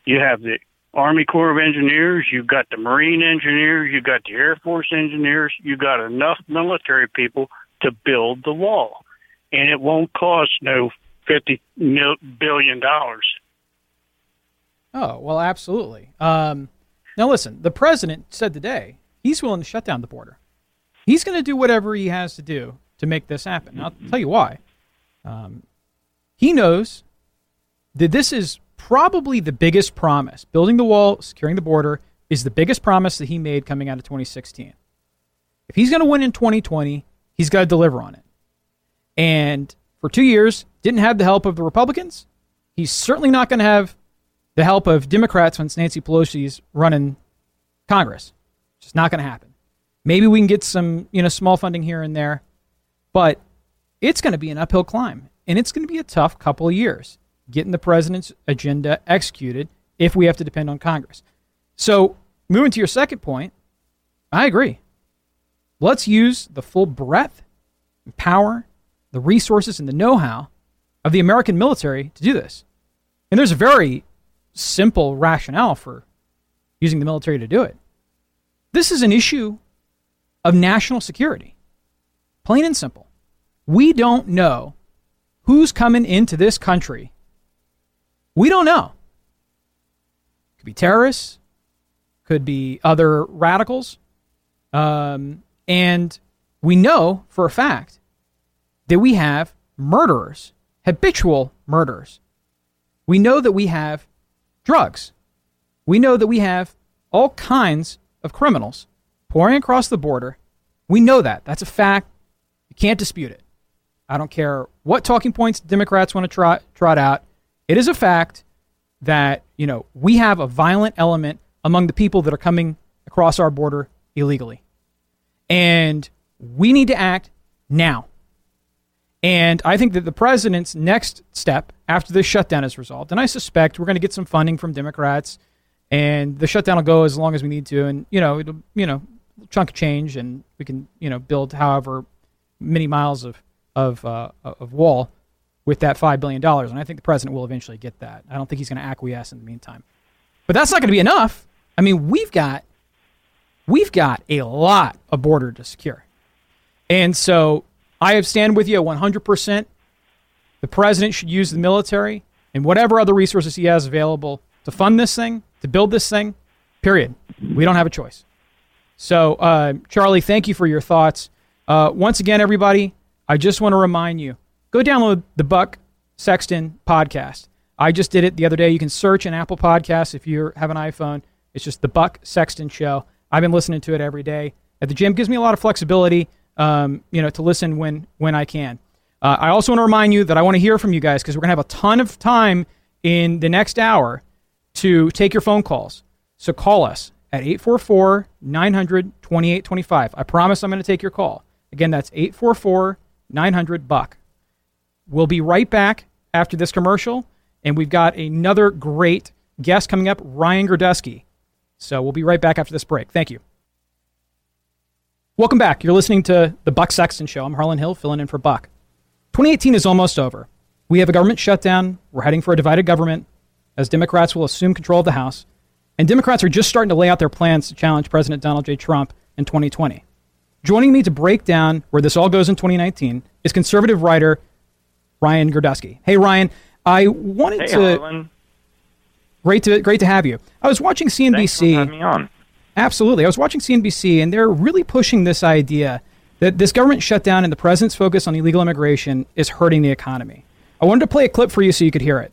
You have the Army Corps of Engineers, you've got the Marine engineers, you've got the Air Force engineers, you've got enough military people to build the wall. And it won't cost no $50 billion. Oh, well, absolutely. Um, now, listen, the president said today he's willing to shut down the border. He's going to do whatever he has to do to make this happen. I'll tell you why. Um, he knows that this is probably the biggest promise. Building the wall, securing the border is the biggest promise that he made coming out of 2016. If he's going to win in 2020, he's got to deliver on it. And for two years, didn't have the help of the Republicans. He's certainly not going to have the help of Democrats once Nancy Pelosi's running Congress. It's just not going to happen. Maybe we can get some, you know, small funding here and there, but it's going to be an uphill climb, and it's going to be a tough couple of years getting the president's agenda executed if we have to depend on Congress. So, moving to your second point, I agree. Let's use the full breadth and power, the resources, and the know-how of the American military to do this. And there's a very simple rationale for using the military to do it. This is an issue of national security. Plain and simple. We don't know who's coming into this country. We don't know. Could be terrorists, could be other radicals. Um, and we know for a fact that we have murderers, habitual murderers. We know that we have drugs. We know that we have all kinds of criminals pouring across the border. We know that. That's a fact. You can't dispute it. I don't care what talking points Democrats want to trot, trot out. It is a fact that, you know, we have a violent element among the people that are coming across our border illegally. And we need to act now. And I think that the president's next step after this shutdown is resolved, and I suspect we're going to get some funding from Democrats, and the shutdown will go as long as we need to, and you know, it'll you know, chunk of change, and we can you know build however many miles of of uh, of wall with that five billion dollars, and I think the president will eventually get that. I don't think he's going to acquiesce in the meantime, but that's not going to be enough. I mean, we've got we've got a lot of border to secure, and so I have stand with you 100%. The president should use the military and whatever other resources he has available to fund this thing, to build this thing, period. We don't have a choice. So, uh, Charlie, thank you for your thoughts. Uh, once again, everybody, I just want to remind you go download the Buck Sexton podcast. I just did it the other day. You can search in Apple Podcasts if you have an iPhone. It's just the Buck Sexton Show. I've been listening to it every day at the gym. Gives me a lot of flexibility, um, you know, to listen when when I can. Uh, I also want to remind you that I want to hear from you guys because we're gonna have a ton of time in the next hour to take your phone calls. So call us at 844 900 2825. I promise I'm going to take your call. Again, that's 844 900 Buck. We'll be right back after this commercial, and we've got another great guest coming up, Ryan Girdusky. So we'll be right back after this break. Thank you. Welcome back. You're listening to the Buck Sexton Show. I'm Harlan Hill, filling in for Buck. 2018 is almost over. We have a government shutdown. We're heading for a divided government as Democrats will assume control of the House. And Democrats are just starting to lay out their plans to challenge President Donald J. Trump in 2020. Joining me to break down where this all goes in 2019 is conservative writer Ryan Girdusky. Hey, Ryan, I wanted hey, to. Harlan. Great to great to have you. I was watching CNBC. Thanks for having me on. Absolutely. I was watching CNBC, and they're really pushing this idea that this government shutdown and the president's focus on illegal immigration is hurting the economy. I wanted to play a clip for you so you could hear it.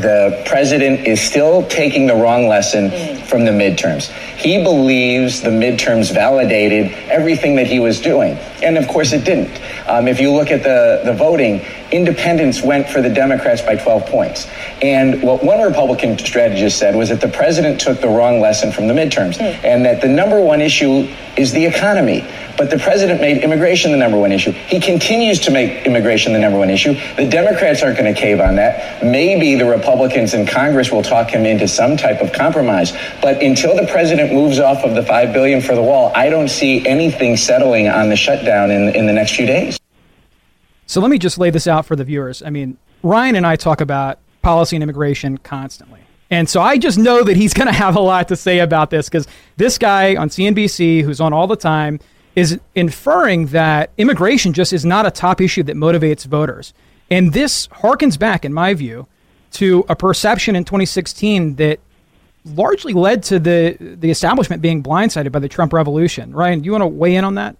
The president is still taking the wrong lesson mm. from the midterms. He believes the midterms validated everything that he was doing. And of course, it didn't. Um, if you look at the, the voting, independents went for the Democrats by 12 points. And what one Republican strategist said was that the president took the wrong lesson from the midterms and that the number one issue is the economy. But the president made immigration the number one issue. He continues to make immigration the number one issue. The Democrats aren't going to cave on that. Maybe the Republicans in Congress will talk him into some type of compromise. But until the president moves off of the five billion for the wall, I don't see anything settling on the shutdown in, in the next few days. So let me just lay this out for the viewers. I mean, Ryan and I talk about policy and immigration constantly. And so I just know that he's going to have a lot to say about this because this guy on CNBC, who's on all the time, is inferring that immigration just is not a top issue that motivates voters. And this harkens back, in my view, to a perception in 2016 that largely led to the the establishment being blindsided by the Trump revolution. Ryan, do you want to weigh in on that?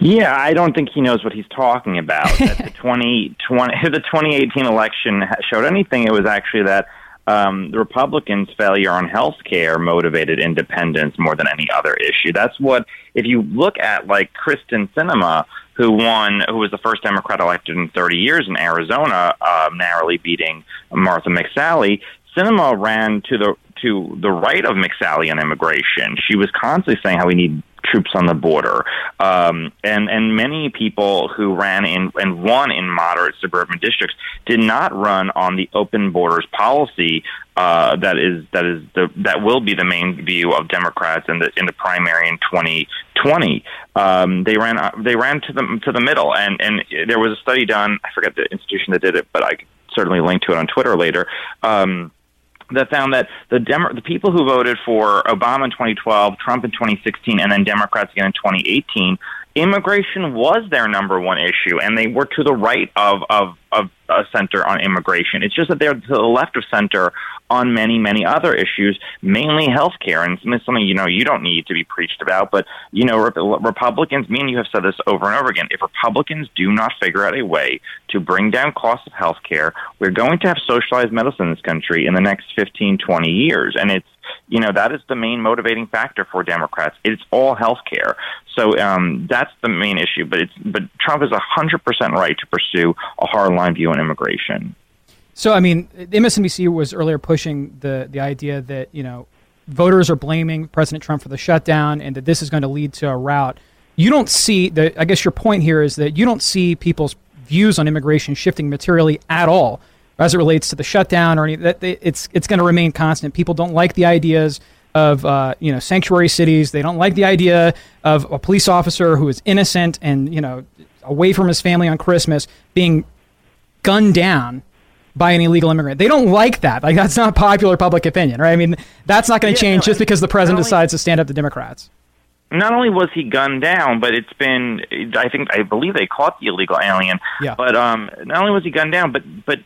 Yeah, I don't think he knows what he's talking about. that the 2020, the 2018 election showed anything, it was actually that um, the Republicans' failure on health care motivated independents more than any other issue. That's what, if you look at like Kyrsten Sinema, who won, who was the first Democrat elected in 30 years in Arizona, uh, narrowly beating Martha McSally. Sinema ran to the to the right of McSally on immigration. She was constantly saying how we need troops on the border, um, and and many people who ran in and won in moderate suburban districts did not run on the open borders policy uh, that is that is the that will be the main view of Democrats in the in the primary in 2020. Um, they ran they ran to the to the middle, and and there was a study done. I forget the institution that did it, but I could certainly link to it on Twitter later. Um, that found that the Demo- the people who voted for Obama in 2012, Trump in 2016, and then Democrats again in 2018, immigration was their number one issue, and they were to the right of of of a center on immigration. It's just that they're to the left of center on many, many other issues, mainly healthcare. And it's something, you know, you don't need to be preached about, but, you know, Republicans, me and you have said this over and over again. If Republicans do not figure out a way to bring down costs of healthcare, we're going to have socialized medicine in this country in the next 15, 20 years. And it's, you know, that is the main motivating factor for Democrats. It's all health care. So um, that's the main issue. But it's but Trump is hundred percent right to pursue a hardline view on immigration. So I mean, MSNBC was earlier pushing the the idea that you know voters are blaming President Trump for the shutdown and that this is going to lead to a rout. You don't see the. I guess your point here is that you don't see people's views on immigration shifting materially at all as it relates to the shutdown or any that it's it's going to remain constant. People don't like the ideas of uh, you know sanctuary cities. They don't like the idea of a police officer who is innocent and you know away from his family on Christmas being gunned down by an illegal immigrant. They don't like that. Like that's not popular public opinion, right? I mean, that's not going to yeah, change no, just because the president only, decides to stand up to Democrats. Not only was he gunned down, but it's been I think I believe they caught the illegal alien. Yeah. But um, not only was he gunned down, but but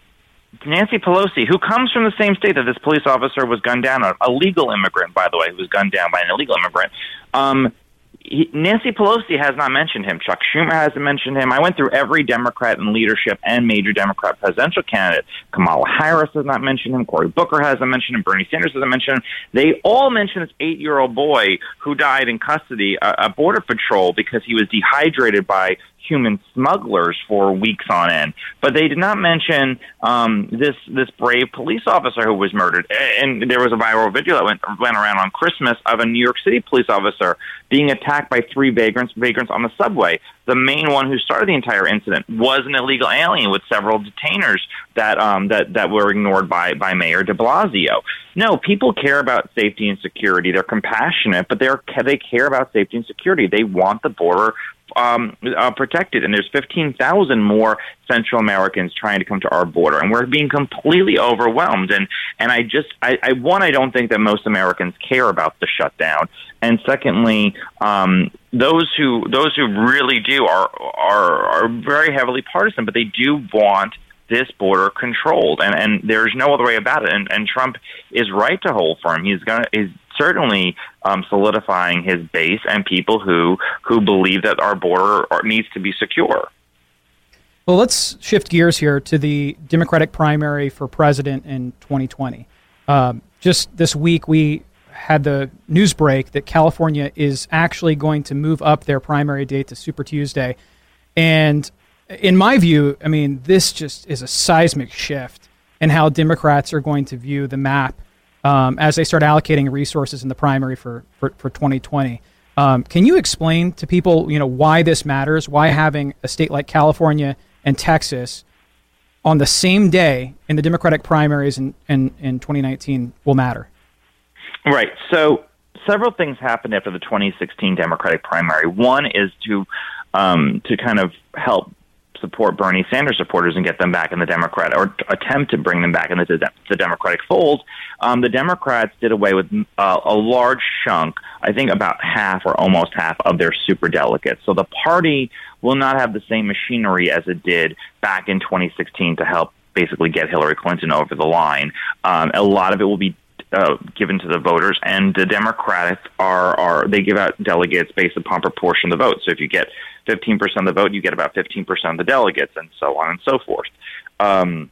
Nancy Pelosi, who comes from the same state that this police officer was gunned down, on, a legal immigrant, by the way, who was gunned down by an illegal immigrant. Um, he, Nancy Pelosi has not mentioned him. Chuck Schumer hasn't mentioned him. I went through every Democrat in leadership and major Democrat presidential candidate. Kamala Harris has not mentioned him. Cory Booker hasn't mentioned him. Bernie Sanders hasn't mentioned him. They all mention this eight-year-old boy who died in custody, a border patrol, because he was dehydrated by human smugglers for weeks on end. But they did not mention um, this this brave police officer who was murdered. And there was a viral video that went went around on Christmas of a New York City police officer being attacked by three vagrants vagrants on the subway. The main one who started the entire incident was an illegal alien with several detainers that um, that that were ignored by by Mayor De Blasio. No, people care about safety and security. They're compassionate, but they're they care about safety and security. They want the border um, uh, protected, and there's 15,000 more Central Americans trying to come to our border, and we're being completely overwhelmed. And and I just, I, I one, I don't think that most Americans care about the shutdown, and secondly, um, those who those who really do are are are very heavily partisan, but they do want this border controlled, and and there's no other way about it. And and Trump is right to hold firm. He's gonna he's certainly um, solidifying his base and people who who believe that our border needs to be secure. Well, let's shift gears here to the Democratic primary for president in 2020. Um, just this week, we had the news break that California is actually going to move up their primary date to Super Tuesday. And in my view, I mean, this just is a seismic shift in how Democrats are going to view the map um, as they start allocating resources in the primary for, for, for 2020. Um, can you explain to people, you know, why this matters? Why having a state like California and Texas on the same day in the Democratic primaries in, in, in 2019 will matter? Right. So several things happened after the 2016 Democratic primary. One is to um, to kind of help support Bernie Sanders supporters and get them back in the Democrat or attempt to bring them back into the, the Democratic fold, um, the Democrats did away with uh, a large chunk, I think about half or almost half of their super delegates. So the party will not have the same machinery as it did back in 2016 to help basically get Hillary Clinton over the line. Um, a lot of it will be uh, given to the voters, and the Democrats are are they give out delegates based upon proportion of the vote. So if you get 15% of the vote, you get about 15% of the delegates, and so on and so forth. Um,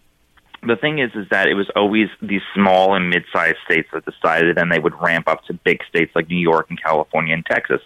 the thing is, is that it was always these small and mid-sized states that decided, and they would ramp up to big states like New York and California and Texas.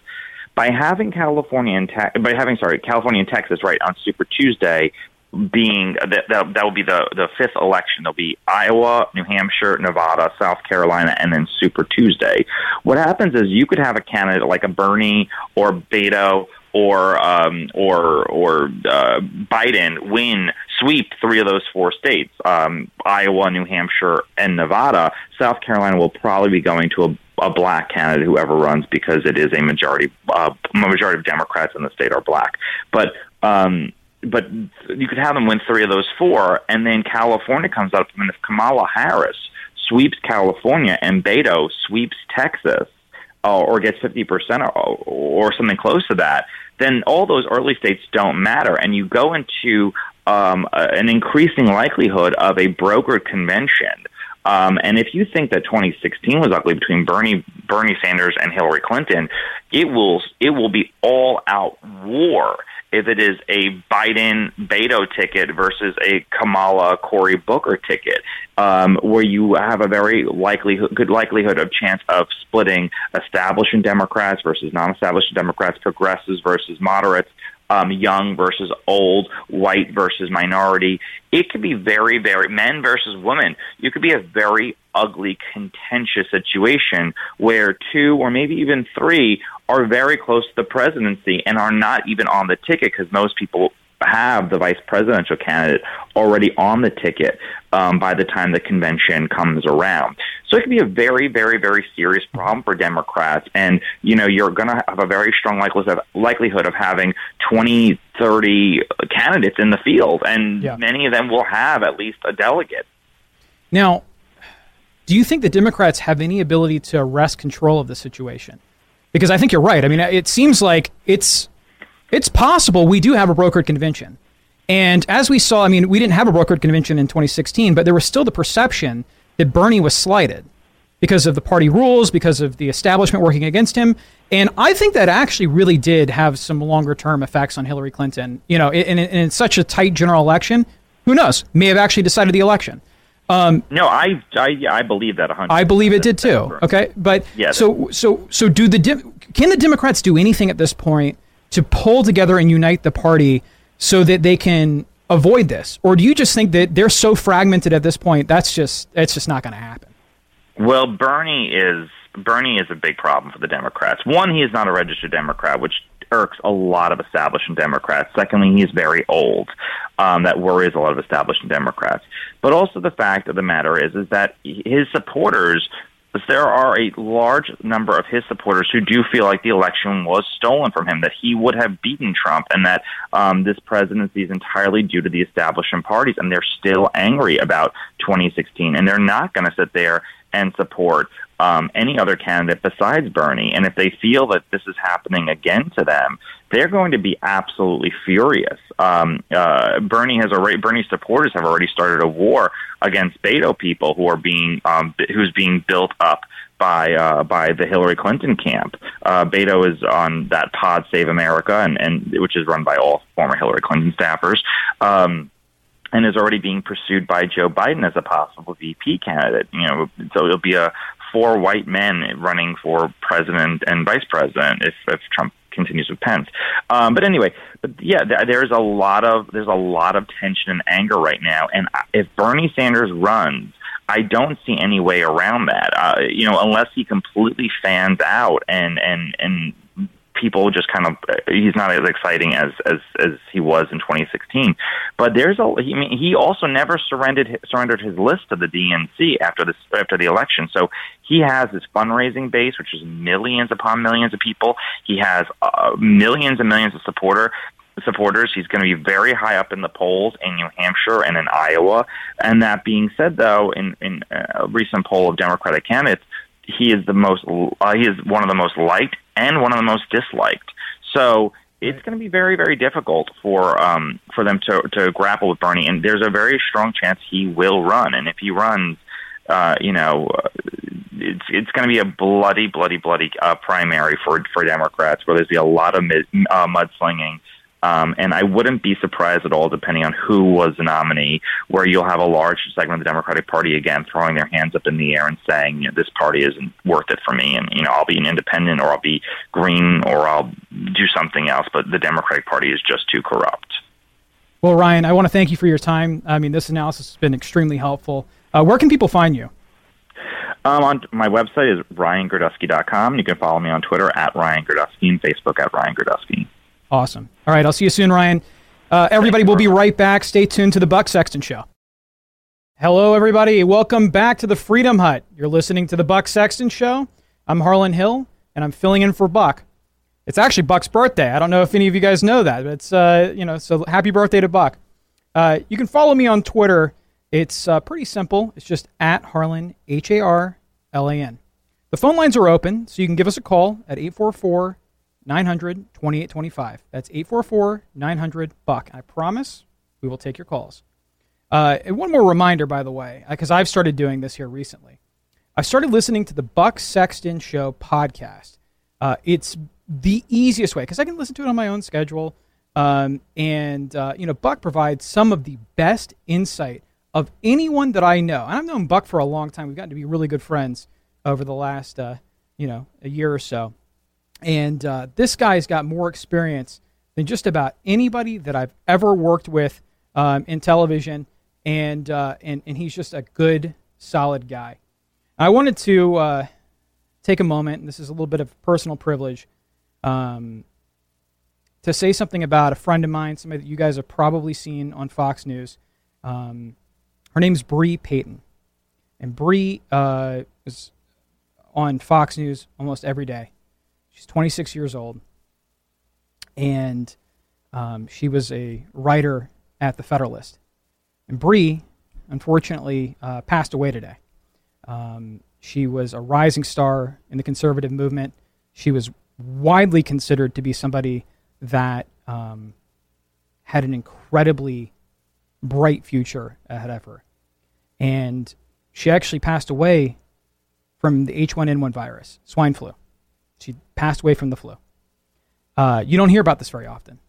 By having California and te- by having sorry California and Texas right on Super Tuesday, being that that, that will be the the fifth election. There'll be Iowa, New Hampshire, Nevada, South Carolina, and then Super Tuesday. What happens is you could have a candidate like a Bernie or Beto or um, or or uh, Biden win sweep three of those four states, um, Iowa, New Hampshire, and Nevada. South Carolina will probably be going to a, a black candidate whoever runs because it is a majority uh, majority of Democrats in the state are black. But um, but you could have them win three of those four, and then California comes up, and if Kamala Harris sweeps California and Beto sweeps Texas, uh, or gets 50% or, or something close to that, then all those early states don't matter. And you go into um, an increasing likelihood of a brokered convention. Um, and if you think that 2016 was ugly between Bernie Bernie Sanders and Hillary Clinton, it will it will be all out war if it is a Biden Beto ticket versus a Kamala Cory Booker ticket, um, where you have a very likely good likelihood of chance of splitting establishing Democrats versus non-establishing Democrats, progressives versus moderates, um, young versus old, white versus minority. It could be very, very men versus women. You could be a very ugly, contentious situation where two or maybe even three are very close to the presidency and are not even on the ticket because most people have the vice presidential candidate already on the ticket um, by the time the convention comes around. So it could be a very, very, very serious problem for Democrats. And, you know, you're going to have a very strong likelihood, of having 20, 30 candidates in the field, and yeah. many of them will have at least a delegate. Now, do you think the Democrats have any ability to wrest control of the situation? Because I think you're right. I mean, it seems like it's it's possible we do have a brokered convention. And as we saw, I mean, we didn't have a brokered convention in 2016, but there was still the perception that Bernie was slighted because of the party rules, because of the establishment working against him. And I think that actually really did have some longer term effects on Hillary Clinton. You know, in, in, in such a tight general election, who knows? May have actually decided the election. Um, no, I, I I believe that 100. I believe it did too. Okay, but Yeah, so so so do the Dem- can the Democrats do anything at this point to pull together and unite the party so that they can avoid this, or do you just think that they're so fragmented at this point that's just it's just not going to happen? Well, Bernie is Bernie is a big problem for the Democrats. One, he is not a registered Democrat, which irks a lot of establishment Democrats. Secondly, he is very old. Um, that worries a lot of establishment Democrats. But also the fact of the matter is is that his supporters there are a large number of his supporters who do feel like the election was stolen from him, that he would have beaten Trump, and that um, this presidency is entirely due to the establishment parties, and they're still angry about 2016, and they're not going to sit there and support um, any other candidate besides Bernie. And if they feel that this is happening again to them, they're going to be absolutely furious. Um, uh, Bernie has already, Bernie's supporters have already started a war against Beto people who are being, um, who's being built up by uh, by the Hillary Clinton camp. Uh, Beto is on that Pod Save America, and, and which is run by all former Hillary Clinton staffers. Um, and is already being pursued by Joe Biden as a possible VP candidate. You know, so it'll be a four white men running for president and vice president if, if Trump continues with Pence. Um, but anyway, but yeah, th- there's a lot of there's a lot of tension and anger right now. And if Bernie Sanders runs, I don't see any way around that. Uh, you know, unless he completely fans out and and and people just kind of he's not as exciting as as as he was in 2016 but there's a I mean he also never surrendered surrendered his list to the DNC after this after the election so he has this fundraising base which is millions upon millions of people he has uh, millions and millions of supporter supporters. He's going to be very high up in the polls in New Hampshire and in Iowa. And that being said, though, in, in a recent poll of Democratic candidates, he is the most uh, he is one of the most liked and one of the most disliked. So it's going to be very very difficult for um, for them to to grapple with Bernie, and there's a very strong chance he will run. And if he runs, uh, you know, it's it's going to be a bloody bloody bloody uh, primary for for Democrats, where there's be a lot of mid, uh, mudslinging. Um, and I wouldn't be surprised at all, depending on who was the nominee, where you'll have a large segment of the Democratic Party again throwing their hands up in the air and saying, you know, this party isn't worth it for me, and you know, I'll be an independent, or I'll be green, or I'll do something else. But the Democratic Party is just too corrupt. Well, Ryan, I want to thank you for your time. I mean, this analysis has been extremely helpful. Uh, where can people find you? Um, on my website is ryangirdusky.com. You can follow me on Twitter at Ryan Girdusky and Facebook at Ryan Girdusky. Awesome. All right, I'll see you soon, Ryan. Uh, everybody, we'll be right back. Stay tuned to the Buck Sexton Show. Hello, everybody. Welcome back to the Freedom Hut. You're listening to the Buck Sexton Show. I'm Harlan Hill, and I'm filling in for Buck. It's actually Buck's birthday. I don't know if any of you guys know that, but it's uh, you know, so happy birthday to Buck. Uh, you can follow me on Twitter. It's uh, pretty simple. It's just at Harlan H A R L A N. The phone lines are open, so you can give us a call at 844 900 2825. That's 844 900 Buck. I promise we will take your calls. Uh, and one more reminder, by the way, because I've started doing this here recently. I started listening to the Buck Sexton Show podcast. Uh, it's the easiest way because I can listen to it on my own schedule. Um, and, uh, you know, Buck provides some of the best insight of anyone that I know. And I've known Buck for a long time. We've gotten to be really good friends over the last, uh, you know, a year or so. And uh, this guy's got more experience than just about anybody that I've ever worked with um, in television. And, uh, and, and he's just a good, solid guy. I wanted to uh, take a moment, this is a little bit of personal privilege, um, to say something about a friend of mine, somebody that you guys have probably seen on Fox News. Um, her name's Bre Payton. And Bre uh, is on Fox News almost every day. She's 26 years old, and um, she was a writer at the Federalist. And Bre, unfortunately, uh, passed away today. Um, she was a rising star in the conservative movement. She was widely considered to be somebody that um, had an incredibly bright future ahead of her. And she actually passed away from the H1N1 virus, swine flu. She passed away from the flu. Uh, you don't hear about this very often.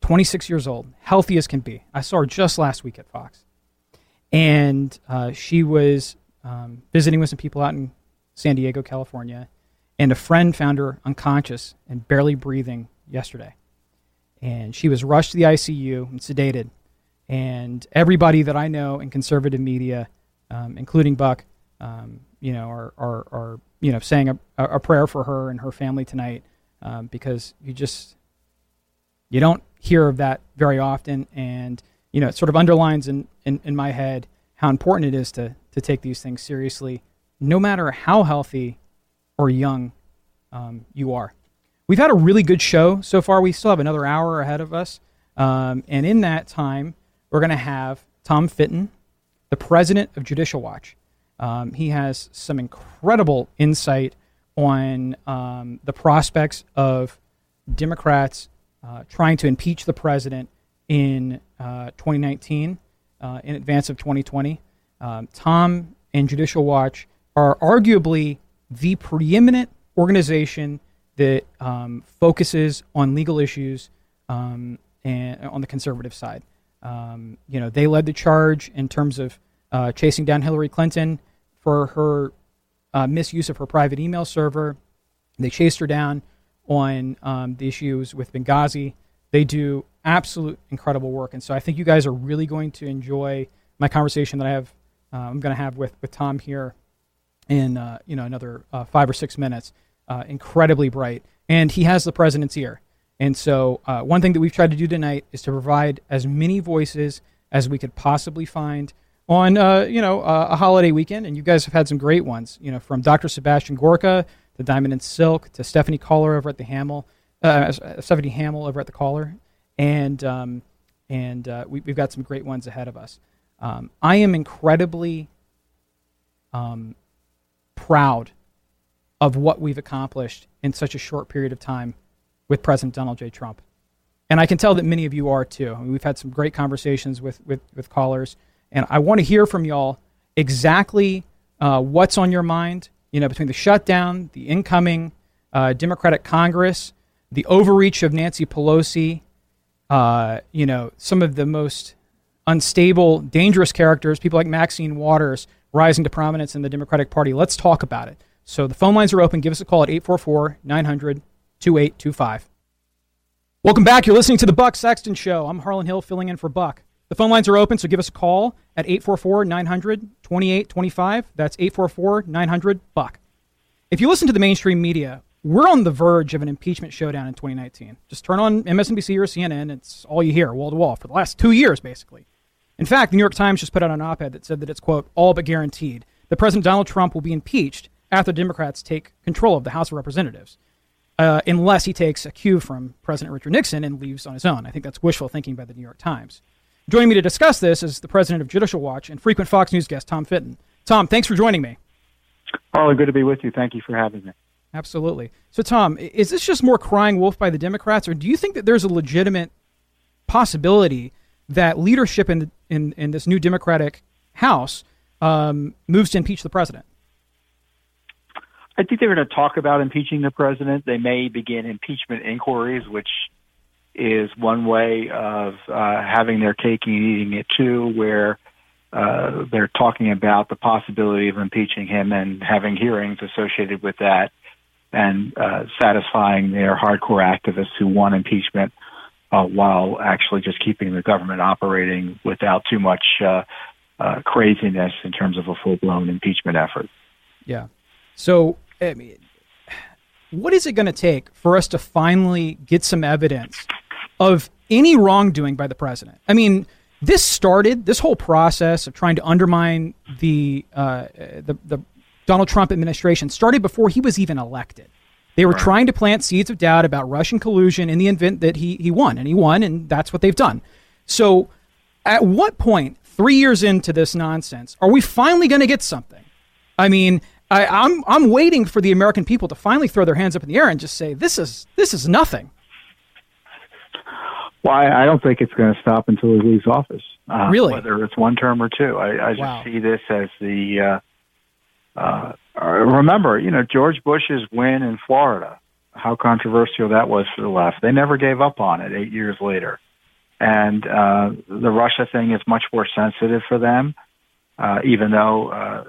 26 years old, healthy as can be. I saw her just last week at Fox. And uh, she was um, visiting with some people out in San Diego, California. And a friend found her unconscious and barely breathing yesterday. And she was rushed to the ICU and sedated. And everybody that I know in conservative media, um, including Buck, um, you know, are, are, are, you know, saying a, a prayer for her and her family tonight um, because you just, you don't hear of that very often. And, you know, it sort of underlines in, in, in my head how important it is to, to take these things seriously, no matter how healthy or young um, you are. We've had a really good show so far. We still have another hour ahead of us. Um, and in that time, we're going to have Tom Fitton, the president of Judicial Watch. Um, he has some incredible insight on um, the prospects of Democrats uh, trying to impeach the president in uh, 2019 uh, in advance of 2020. Um, Tom and Judicial Watch are arguably the preeminent organization that um, focuses on legal issues um, and on the conservative side. Um, you know, they led the charge in terms of uh, chasing down Hillary Clinton for her uh, misuse of her private email server. They chased her down on um, the issues with Benghazi. They do absolute incredible work, and so I think you guys are really going to enjoy my conversation that I have. Uh, I'm going to have with with Tom here in uh, you know another uh, five or six minutes. Uh, incredibly bright, and he has the president's ear. And so, uh, one thing that we've tried to do tonight is to provide as many voices as we could possibly find on uh, you know uh, a holiday weekend. And you guys have had some great ones. You know, from Dr. Sebastian Gorka to Diamond and Silk to Stephanie Caller over at the Hamill, uh, Stephanie Hamill over at the Caller, and um, and uh, we, have got some great ones ahead of us. Um, I am incredibly um, proud of what we've accomplished in such a short period of time with President Donald J. Trump. And I can tell that many of you are too. I mean, we've had some great conversations with, with, with callers, and I want to hear from y'all exactly uh, what's on your mind, you know, between the shutdown, the incoming uh, Democratic Congress, the overreach of Nancy Pelosi, uh, you know, some of the most unstable, dangerous characters, people like Maxine Waters rising to prominence in the Democratic Party. Let's talk about it. So the phone lines are open. Give us a call at 844 900 2825. Welcome back. You're listening to the Buck Sexton Show. I'm Harlan Hill filling in for Buck. The phone lines are open, so give us a call at 844 900 2825. That's 844 900 Buck. If you listen to the mainstream media, we're on the verge of an impeachment showdown in 2019. Just turn on MSNBC or CNN, it's all you hear, wall to wall, for the last two years, basically. In fact, the New York Times just put out an op ed that said that it's, quote, all but guaranteed that President Donald Trump will be impeached after Democrats take control of the House of Representatives uh, unless he takes a cue from President Richard Nixon and leaves on his own. I think that's wishful thinking by the New York Times. Joining me to discuss this is the president of Judicial Watch and frequent Fox News guest, Tom Fitton. Tom, thanks for joining me. Harlan, good to be with you. Thank you for having me. Absolutely. So, Tom, is this just more crying wolf by the Democrats, or do you think that there's a legitimate possibility that leadership in, in, in this new Democratic House um, moves to impeach the president? I think they're going to talk about impeaching the president. They may begin impeachment inquiries, which is one way of uh, having their cake and eating it too, where uh, they're talking about the possibility of impeaching him and having hearings associated with that and uh, satisfying their hardcore activists who want impeachment uh, while actually just keeping the government operating without too much uh, uh, craziness in terms of a full blown impeachment effort. Yeah. So, I mean, what is it going to take for us to finally get some evidence of any wrongdoing by the president? I mean, this started this whole process of trying to undermine the uh, the, the Donald Trump administration started before he was even elected. They were trying to plant seeds of doubt about Russian collusion in the event that he he won, and he won, and that's what they've done. So, at what point, three years into this nonsense, are we finally going to get something? I mean, I, I'm I'm waiting for the American people to finally throw their hands up in the air and just say this is this is nothing. Well, I, I don't think it's going to stop until he leaves office. Uh, Really? Whether it's one term or two, I, I just Wow. see this as the. Uh, uh, uh, remember, you know, George Bush's win in Florida. How controversial that was for the left. They never gave up on it. Eight years later, and uh, the Russia thing is much more sensitive for them, uh, even though. Uh,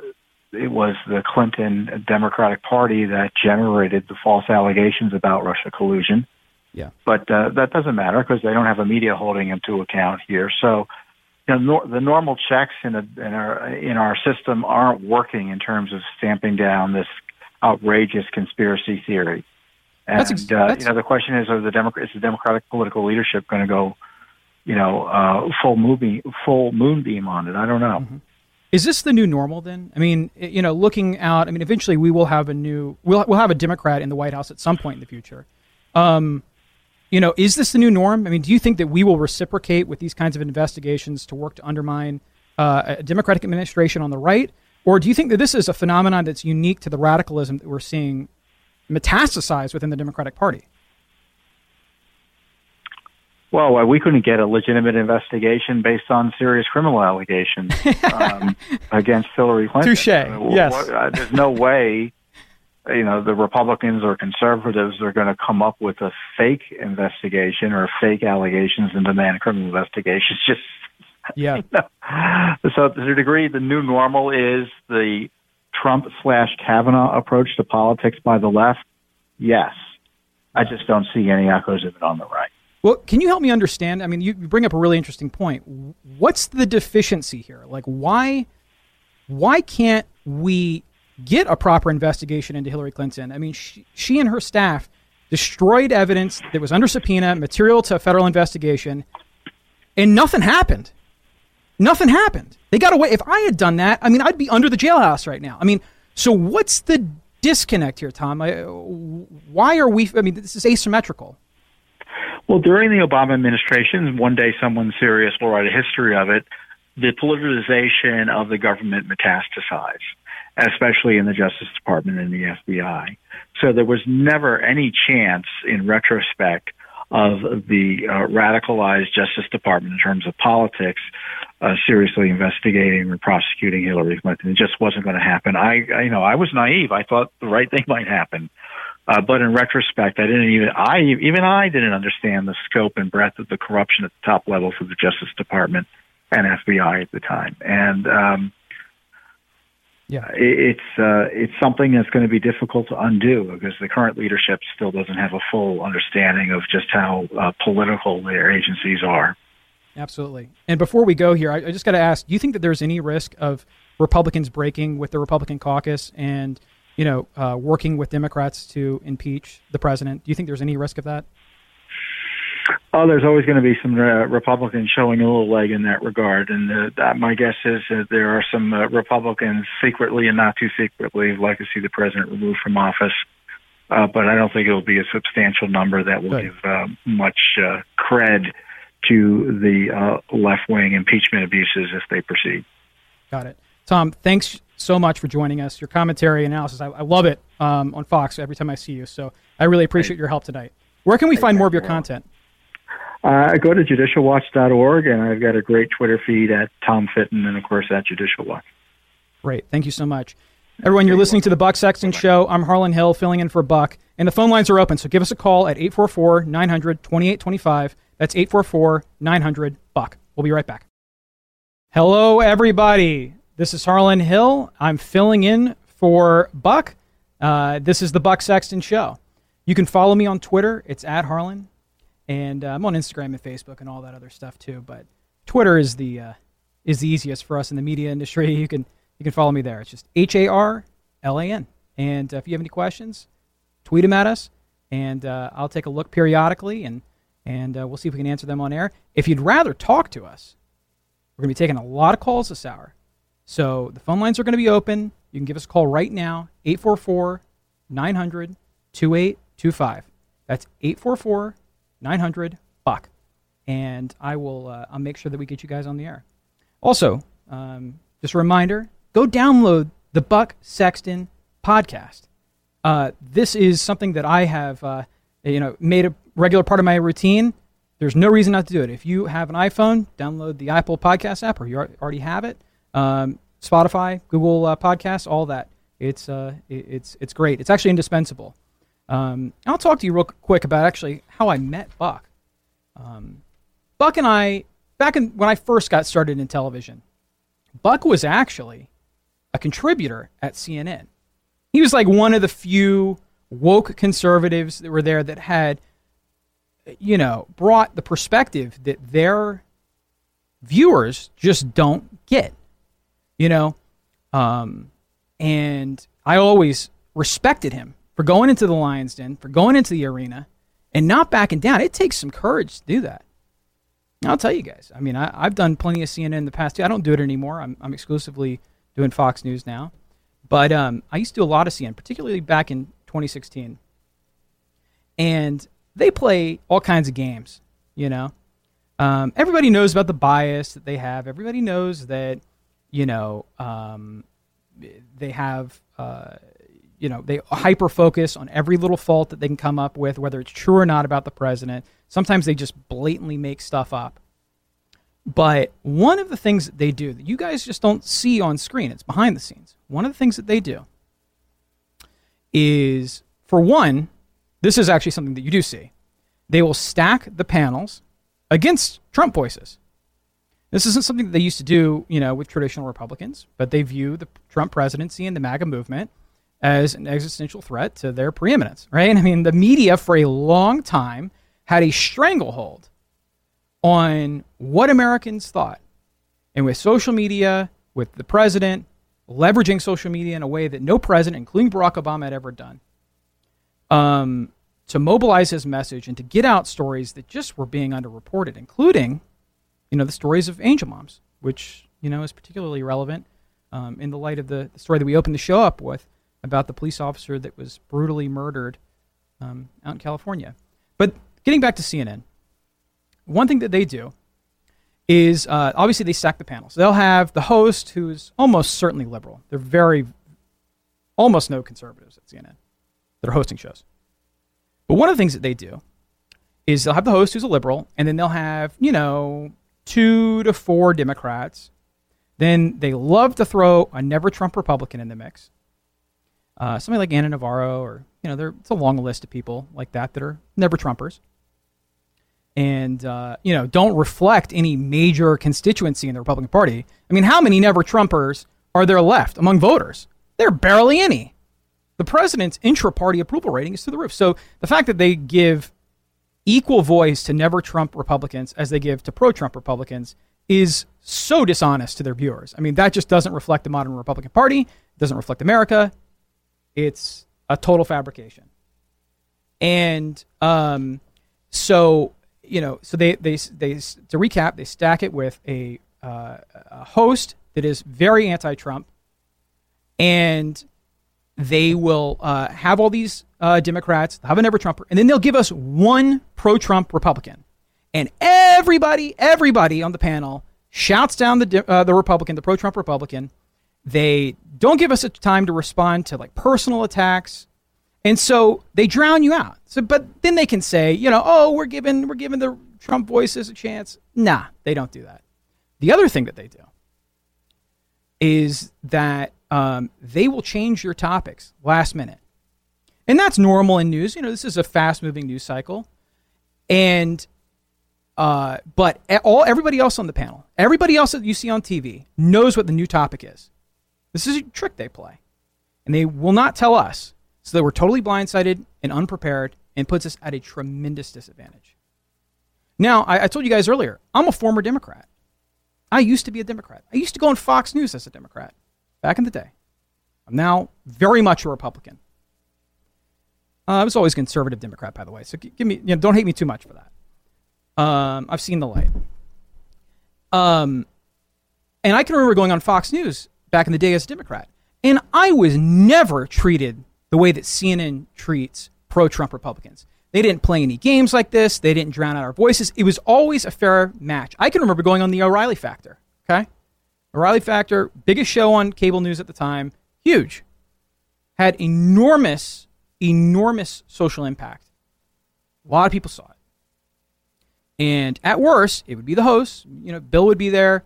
it was the Clinton Democratic Party that generated the false allegations about Russia collusion. Yeah. But uh, that doesn't matter because they don't have a media holding them to account here. So, you know, nor- the normal checks in, a, in our in our system aren't working in terms of stamping down this outrageous conspiracy theory. And That's ex- uh, that's- you know, the question is: Are the Democrat is the Democratic political leadership going to go, you know, uh, full movie full moonbeam on it? I don't know. Is this the new normal then? I mean, you know, looking out, I mean, eventually we will have a new, we'll, we'll have a Democrat in the White House at some point in the future. Um, you know, is this the new norm? I mean, do you think that we will reciprocate with these kinds of investigations to work to undermine uh, a Democratic administration on the right? Or do you think that this is a phenomenon that's unique to the radicalism that we're seeing metastasize within the Democratic Party? Well, uh, we couldn't get a legitimate investigation based on serious criminal allegations um, against Hillary Clinton. Touche. I mean, Yes. what- uh, there's no way, you know, the Republicans or conservatives are going to come up with a fake investigation or fake allegations and demand criminal investigations. Just Yeah. so to a degree, the new normal is the Trump slash Kavanaugh approach to politics by the left. Yes, I just don't see any echoes of it on the right. Well, can you help me understand? I mean, you you bring up a really interesting point. What's the deficiency here? Like, why why can't we get a proper investigation into Hillary Clinton? I mean, she, she and her staff destroyed evidence that was under subpoena, material to a federal investigation, and nothing happened. Nothing happened. They got away. If I had done that, I mean, I'd be under the jailhouse right now. I mean, so what's the disconnect here, Tom? I, why are we? I mean, this is asymmetrical. Well, during the Obama administration, one day someone serious will write a history of it. The politicization of the government metastasized, especially in the Justice Department and the FBI. So there was never any chance, in retrospect, of the uh, radicalized Justice Department in terms of politics uh, seriously investigating or prosecuting Hillary Clinton. It just wasn't going to happen. I, I, you know, I was naive. I thought the right thing might happen. Uh, but in retrospect, I didn't even I even I didn't understand the scope and breadth of the corruption at the top levels of the Justice Department and FBI at the time. And um, yeah, it's uh, it's something that's going to be difficult to undo because the current leadership still doesn't have a full understanding of just how uh, political their agencies are. Absolutely. And before we go here, I, I just got to ask: Do you think that there's any risk of Republicans breaking with the Republican caucus and you know uh, working with Democrats to impeach the president? Do you think there's any risk of that? Oh, there's always going to be some uh, Republicans showing a little leg in that regard, and uh, that, my guess is that there are some uh, Republicans secretly and not too secretly who'd like to see the president removed from office. Uh, but I don't think it'll be a substantial number that will give uh, much uh, cred to the uh, left wing impeachment abuses if they proceed. Got it. Tom, thanks so much for joining us. Your commentary analysis, I, I love it um, on Fox every time I see you. So I really appreciate your help tonight. Where can we find more of your content? Uh, go to judicialwatch.org, and I've got a great Twitter feed at Tom Fitton, and of course at Judicial Watch. Great. Thank you so much. Everyone, you're listening to the Buck Sexton Show. I'm Harlan Hill, filling in for Buck, and the phone lines are open. So give us a call at 844 900 2825. That's 844 900 Buck. We'll be right back. Hello, everybody. This is Harlan Hill. I'm filling in for Buck. Uh, this is the Buck Sexton Show. You can follow me on Twitter. It's at Harlan, and uh, I'm on Instagram and Facebook and all that other stuff too. But Twitter is the uh, is the easiest for us in the media industry. You can you can follow me there. It's just H A R L A N. And uh, if you have any questions, tweet them at us, and uh, I'll take a look periodically, and and uh, we'll see if we can answer them on air. If you'd rather talk to us, we're to be taking a lot of calls this hour. So the phone lines are to be open. You can give us a call right now, 844 900 2825. That's 844 900 Buck. And I will uh, I'll make sure that we get you guys on the air. Also, um, just a reminder go download the Buck Sexton podcast. Uh, this is something that I have uh, you know made a regular part of my routine. There's no reason not to do it. If you have an iPhone, download the Apple Podcast app, or you already have it. Um, Spotify, Google uh, Podcasts, all that. It's uh, it's it's great. It's actually indispensable. Um, I'll talk to you real quick about actually how I met Buck. Um, Buck and I, back in when I first got started in television, Buck was actually a contributor at CNN. He was like one of the few woke conservatives that were there that had, you know, brought the perspective that their viewers just don't get, you know. Um, and I always respected him for going into the Lions Den, for going into the arena, and not backing down. It takes some courage to do that. I'll tell you guys. I mean, I, have done plenty of CNN in the past too. I don't do it anymore. I'm, I'm exclusively doing Fox News now. But um, I used to do a lot of CNN, particularly back in 2016. And they play all kinds of games, you know. Um, everybody knows about the bias that they have. Everybody knows that, you know, um, they have, uh, you know, they hyper focus on every little fault that they can come up with, whether it's true or not about the president. Sometimes they just blatantly make stuff up. But one of the things that they do that you guys just don't see on screen, it's behind the scenes. One of the things that they do is, for one, this is actually something that you do see. They will stack the panels against Trump voices. This isn't something that they used to do, you know, with traditional Republicans, but they view the Trump presidency and the MAGA movement as an existential threat to their preeminence, right? I mean, the media for a long time had a stranglehold on what Americans thought. And with social media, with the president leveraging social media in a way that no president, including Barack Obama, had ever done, um, to mobilize his message and to get out stories that just were being underreported, including, you know, the stories of angel moms, which, you know, is particularly relevant um, in the light of the, the, story that we opened the show up with about the police officer that was brutally murdered um, out in California. But getting back to CNN, one thing that they do is uh, obviously they stack the panels. They'll have the host who's almost certainly liberal. They're very, almost no conservatives at CNN that are hosting shows. But one of the things that they do is they'll have the host who's a liberal, and then they'll have, you know, two to four Democrats. Then they love to throw a never Trump Republican in the mix. Uh, somebody like Ana Navarro, or, you know, it's a long list of people like that that are never Trumpers and uh, you know don't reflect any major constituency in the Republican Party. I mean, how many never Trumpers are there left among voters? There are barely any. The president's intra-party approval rating is through the roof. So the fact that they give equal voice to never Trump Republicans as they give to pro-Trump Republicans is so dishonest to their viewers. I mean, that just doesn't reflect the modern Republican Party. It doesn't reflect America. It's a total fabrication. And um, so you know, so they, they, they, to recap, they stack it with a, uh, a host that is very anti Trump, and they will uh, have all these uh, Democrats, have a never Trumper, and then they'll give us one pro Trump Republican. And everybody, everybody on the panel shouts down the, uh, the Republican, the pro Trump Republican. They don't give us a time to respond to like personal attacks and so they drown you out. So, but then they can say, you know, oh, we're giving we're giving the Trump voices a chance. Nah, they don't do that. The other thing that they do is that um, they will change your topics last minute, and that's normal in news. You know, this is a fast moving news cycle, and uh, but all everybody else on the panel, everybody else that you see on TV knows what the new topic is. This is a trick they play, and they will not tell us so that we're totally blindsided and unprepared and puts us at a tremendous disadvantage. Now, I, I, told you guys earlier, I'm a former Democrat. I used to be a Democrat. I used to go on Fox News as a Democrat back in the day. I'm now very much a Republican. Uh, I was always a conservative Democrat, by the way. So give me, you know, don't hate me too much for that. Um, I've seen the light. Um, and I can remember going on Fox News back in the day as a Democrat, and I was never treated the way that CNN treats pro Trump Republicans. They didn't play any games like this. They didn't drown out our voices. It was always a fair match. I can remember going on the O'Reilly Factor. Okay. O'Reilly Factor, biggest show on cable news at the time, huge. Had enormous, enormous social impact. A lot of people saw it. And at worst, it would be the host. You know, Bill would be there,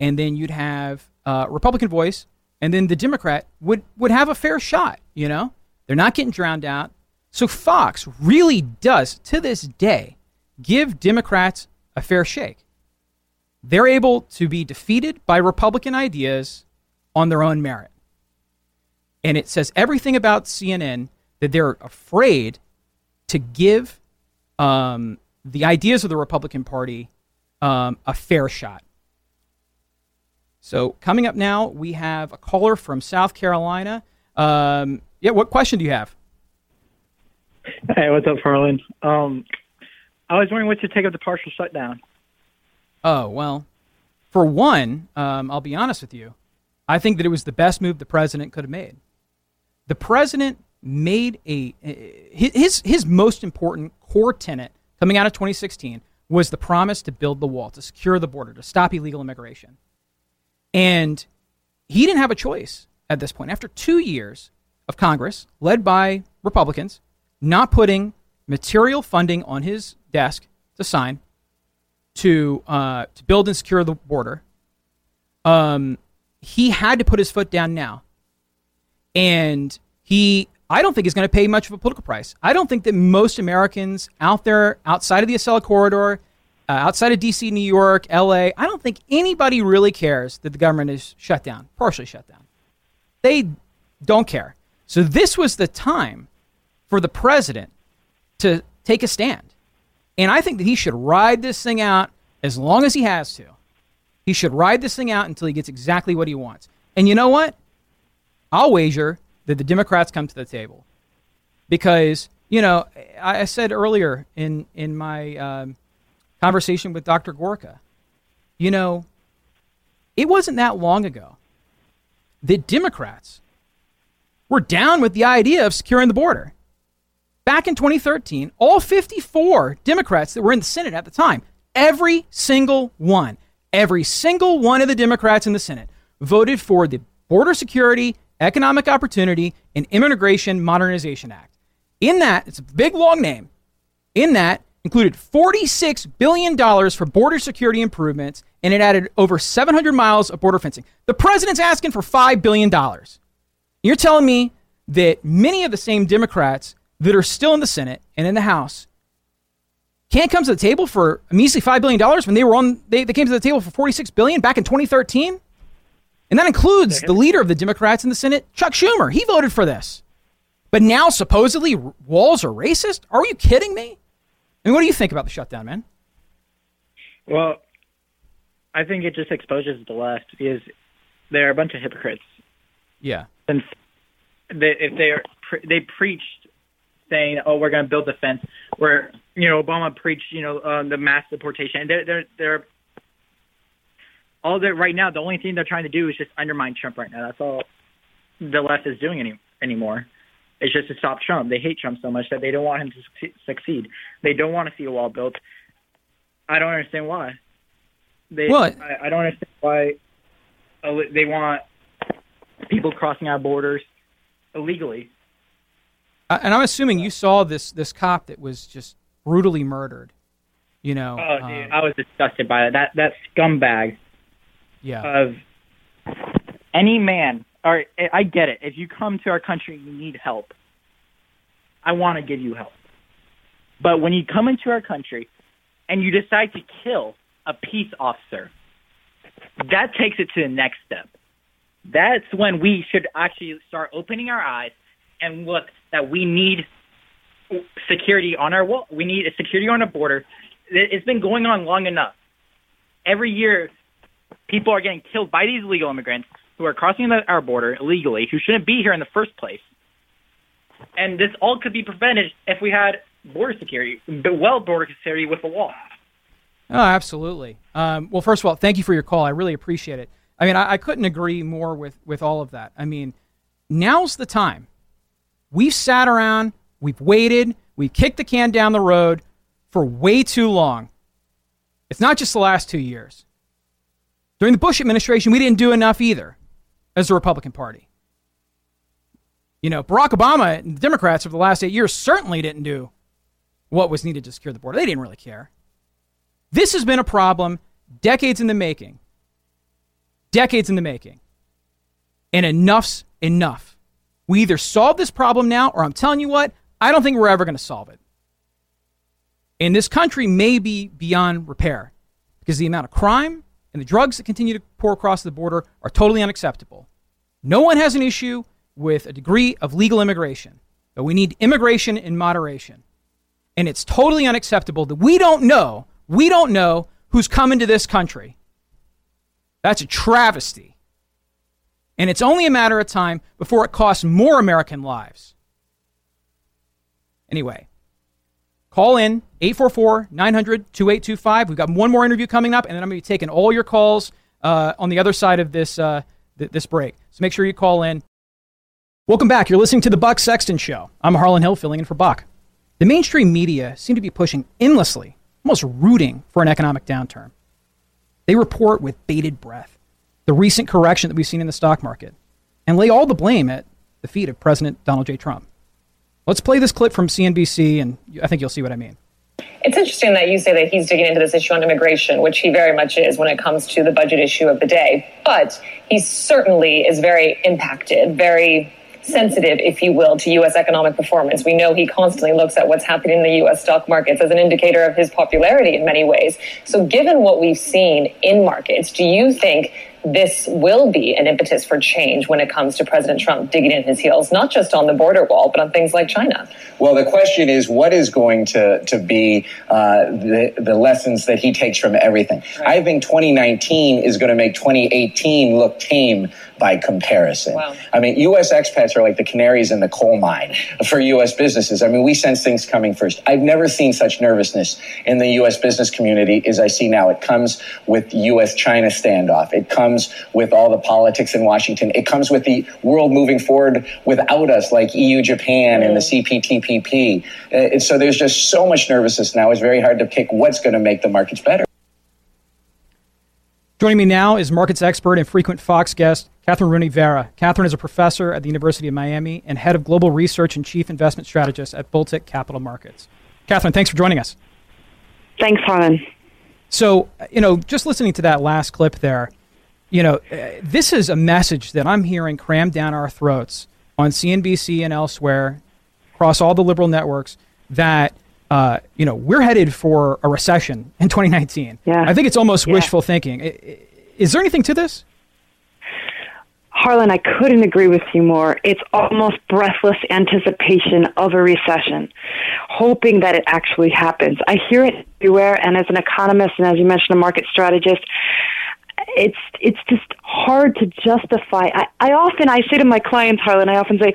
and then you'd have uh, Republican voice, and then the Democrat would would have a fair shot. You know, they're not getting drowned out. So Fox really does, to this day, give Democrats a fair shake. They're able to be defeated by Republican ideas on their own merit. And it says everything about CNN that they're afraid to give um, the ideas of the Republican Party um, a fair shot. So, coming up now, we have a caller from South Carolina. Um, yeah, what question do you have? Hey, what's up, Harlan? Um, I was wondering what you take of the partial shutdown. Oh, well, for one, um, I'll be honest with you. I think that it was the best move the president could have made. The president made a his his most important core tenet coming out of 2016 was the promise to build the wall, to secure the border, to stop illegal immigration. And he didn't have a choice at this point. After 2 years of Congress led by Republicans not putting material funding on his desk to sign to uh, to build and secure the border, um, he had to put his foot down now, and he I don't think he's going to pay much of a political price. I don't think that most Americans out there outside of the Acela corridor, uh, outside of D.C., New York, L.A., I don't think anybody really cares that the government is shut down, partially shut down. They don't care. So this was the time for the president to take a stand. And I think that he should ride this thing out as long as he has to. He should ride this thing out until he gets exactly what he wants. And you know what? I'll wager that the Democrats come to the table. Because, you know, I, said earlier in, in my um, conversation with Dr. Gorka, you know, it wasn't that long ago that Democrats were down with the idea of securing the border. Back in 2013, all 54 Democrats that were in the Senate at the time, every single one, every single one of the Democrats in the Senate voted for the border security Economic Opportunity and Immigration Modernization Act. In that, it's a big long name. In that, included $46 billion for border security improvements, and it added over 700 miles of border fencing. The president's asking for $5 billion. You're telling me that many of the same Democrats that are still in the Senate and in the House can't come to the table for a measly $5 billion when they were on, they, they came to the table for 46 billion back in 2013? And that includes the leader of the Democrats in the Senate, Chuck Schumer. He voted for this. But now supposedly walls are racist? Are you kidding me? I mean, what do you think about the shutdown, man? Well, I think it just exposes the left because they're a bunch of hypocrites. Yeah. And they, if they are, they preached saying, "Oh, we're going to build the fence," where you know Obama preached, you know, uh, the mass deportation. and They're they're they're all that right now, the only thing they're trying to do is just undermine Trump right now. That's all the left is doing any anymore. It's just to stop Trump. They hate Trump so much that they don't want him to succeed. They don't want to see a wall built. I don't understand why. They, what? I, I don't understand why they want people crossing our borders illegally. And I'm assuming you saw this this cop that was just brutally murdered. You know. Oh, dude, um, I was disgusted by that. That that scumbag yeah. of any man. All right, I get it. If you come to our country you need help, I want to give you help. But when you come into our country and you decide to kill a peace officer, that takes it to the next step. That's when we should actually start opening our eyes and look that we need security on our wall. We need a security on our border. It's been going on long enough. Every year, people are getting killed by these illegal immigrants who are crossing the, our border illegally, who shouldn't be here in the first place. And this all could be prevented if we had border security, well border security with a wall. Oh, absolutely. Um, well, first of all, thank you for your call. I really appreciate it. I mean, I, I couldn't agree more with, with all of that. I mean, now's the time. We've sat around, we've waited, we've kicked the can down the road for way too long. It's not just the last two years. During the Bush administration, we didn't do enough either as the Republican Party. You know, Barack Obama and the Democrats over the last eight years certainly didn't do what was needed to secure the border. They didn't really care. This has been a problem decades in the making. Decades in the making. And enough's enough. We either solve this problem now, or I'm telling you what, I don't think we're ever going to solve it. And this country may be beyond repair because the amount of crime and the drugs that continue to pour across the border are totally unacceptable. No one has an issue with a degree of legal immigration, but we need immigration in moderation. And it's totally unacceptable that we don't know, we don't know who's coming to this country. That's a travesty. And it's only a matter of time before it costs more American lives. Anyway, call in 844 900 2825. We've got one more interview coming up, and then I'm going to be taking all your calls uh, on the other side of this, uh, th- this break. So make sure you call in. Welcome back. You're listening to The Buck Sexton Show. I'm Harlan Hill filling in for Buck. The mainstream media seem to be pushing endlessly, almost rooting for an economic downturn. They report with bated breath the recent correction that we've seen in the stock market and lay all the blame at the feet of President Donald J. Trump. Let's play this clip from CNBC, and I think you'll see what I mean. It's interesting that you say that he's digging into this issue on immigration, which he very much is when it comes to the budget issue of the day. But he certainly is very impacted, very sensitive, if you will, to U.S. economic performance. We know he constantly looks at what's happening in the U.S. stock markets as an indicator of his popularity in many ways. So, given what we've seen in markets, do you think this will be an impetus for change when it comes to President Trump digging in his heels, not just on the border wall, but on things like China? Well, the question is, what is going to, to be uh, the, the lessons that he takes from everything? Right. I think 2019 is going to make 2018 look tame by comparison. Wow. I mean, U.S. expats are like the canaries in the coal mine for U.S. businesses. I mean, we sense things coming first. I've never seen such nervousness in the U.S. business community as I see now. It comes with U.S. China standoff. It comes with all the politics in Washington. It comes with the world moving forward without us, like EU Japan and the CPTPP. Uh, and so there's just so much nervousness now. It's very hard to pick what's going to make the markets better. Joining me now is markets expert and frequent Fox guest, Kathryn Rooney Vera. Kathryn is a professor at the University of Miami and head of global research and chief investment strategist at Bulltick Capital Markets. Kathryn, thanks for joining us. Thanks, Harlan. So, you know, just listening to that last clip there, you know, uh, this is a message that I'm hearing crammed down our throats on CNBC and elsewhere across all the liberal networks that uh, you know, we're headed for a recession in 2019. Yeah. I think it's almost yeah. wishful thinking. Is there anything to this? Harlan, I couldn't agree with you more. It's almost breathless anticipation of a recession, hoping that it actually happens. I hear it everywhere, and as an economist and as you mentioned, a market strategist, it's it's just hard to justify. I, I often I say to my clients, Harlan, I often say,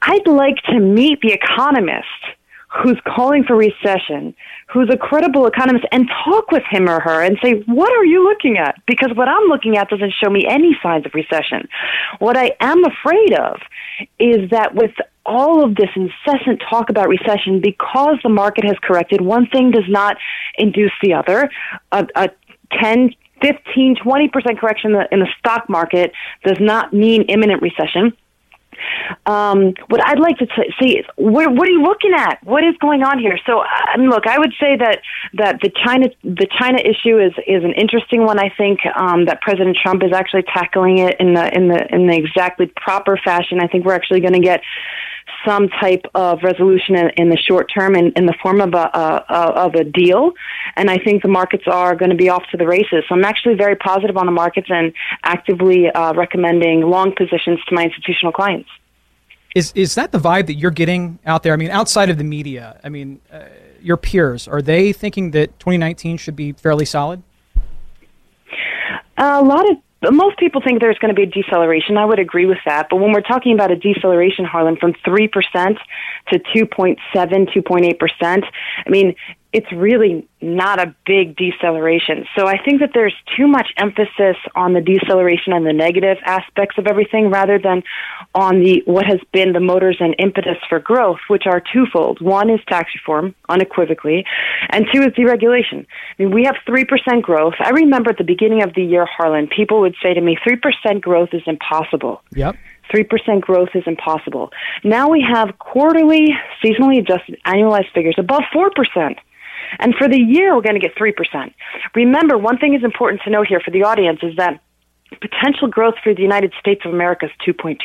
I'd like to meet the economist who's calling for recession, who's a credible economist, and talk with him or her and say, what are you looking at? Because what I'm looking at doesn't show me any signs of recession. What I am afraid of is that with all of this incessant talk about recession, because the market has corrected, one thing does not induce the other. A, a 10, 15, 20% correction in the, in the stock market does not mean imminent recession. Um, what I'd like to see is what, what, are you looking at? What is going on here? So, uh, look, I would say that that the China the China issue is is an interesting one. I think um, that President Trump is actually tackling it in the in the in the exactly proper fashion. I think we're actually going to get some type of resolution in, in the short term in, in the form of a, a, of a deal. And I think the markets are going to be off to the races. So I'm actually very positive on the markets and actively uh, recommending long positions to my institutional clients. Is is that the vibe that you're getting out there? I mean, outside of the media, I mean, uh, your peers are they thinking that 2019 should be fairly solid? a lot of most people think there's going to be a deceleration. I would agree with that. But when we're talking about a deceleration, Harlan, from 3% to 2.7, 2.8%, I mean, it's really not a big deceleration. So I think that there's too much emphasis on the deceleration and the negative aspects of everything rather than on the what has been the motors and impetus for growth, which are twofold. One is tax reform, unequivocally, and two is deregulation. I mean, we have 3% growth. I remember at the beginning of the year, Harlan, people would say to me, 3% growth is impossible. Yep. 3% growth is impossible. Now we have quarterly, seasonally adjusted annualized figures above 4%. And for the year, we're going to get 3%. Remember, one thing is important to know here for the audience is that potential growth for the United States of America is 2.2%.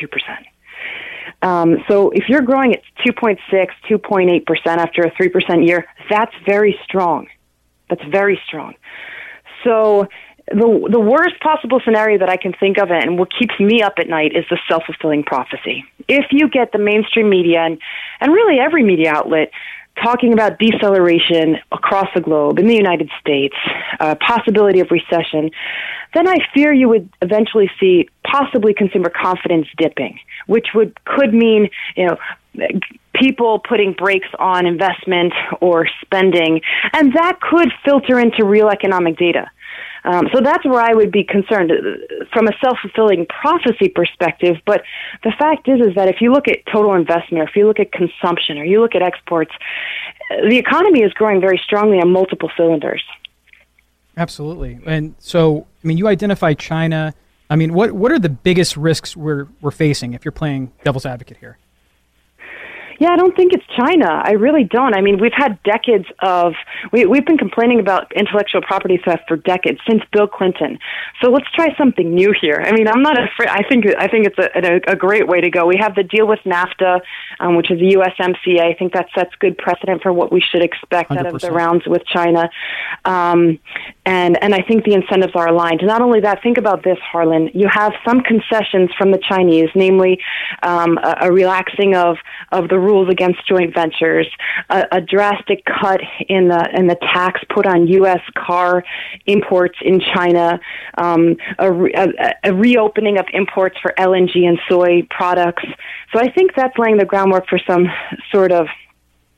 Um, so if you're growing at 2.6, 2.8% after a 3% year, that's very strong. That's very strong. So the the worst possible scenario that I can think of, and what keeps me up at night, is the self fulfilling prophecy. If you get the mainstream media and and really every media outlet talking about deceleration across the globe in the United States, uh, possibility of recession, then I fear you would eventually see possibly consumer confidence dipping, which would could mean you know people putting brakes on investment or spending, and that could filter into real economic data. Um, so that's where I would be concerned uh, from a self-fulfilling prophecy perspective. But the fact is, is that if you look at total investment, or if you look at consumption, or you look at exports, uh, the economy is growing very strongly on multiple cylinders. Absolutely. And so, I mean, you identify China. I mean, what what are the biggest risks we're we're facing if you're playing devil's advocate here? Yeah, I don't think it's China. I really don't. I mean, we've had decades of we we've been complaining about intellectual property theft for decades since Bill Clinton. So let's try something new here. I mean, I'm not afraid. I think I think it's a, a, a great way to go. We have the deal with NAFTA, um, which is the USMCA. I think that sets good precedent for what we should expect 100%. out of the rounds with China. Um, and and I think the incentives are aligned. Not only that, think about this, Harlan. You have some concessions from the Chinese, namely um, a, a relaxing of of the rules against joint ventures, a, a drastic cut in the in the tax put on U.S. car imports in China, um, a, a, a reopening of imports for LNG and soy products. So I think that's laying the groundwork for some sort of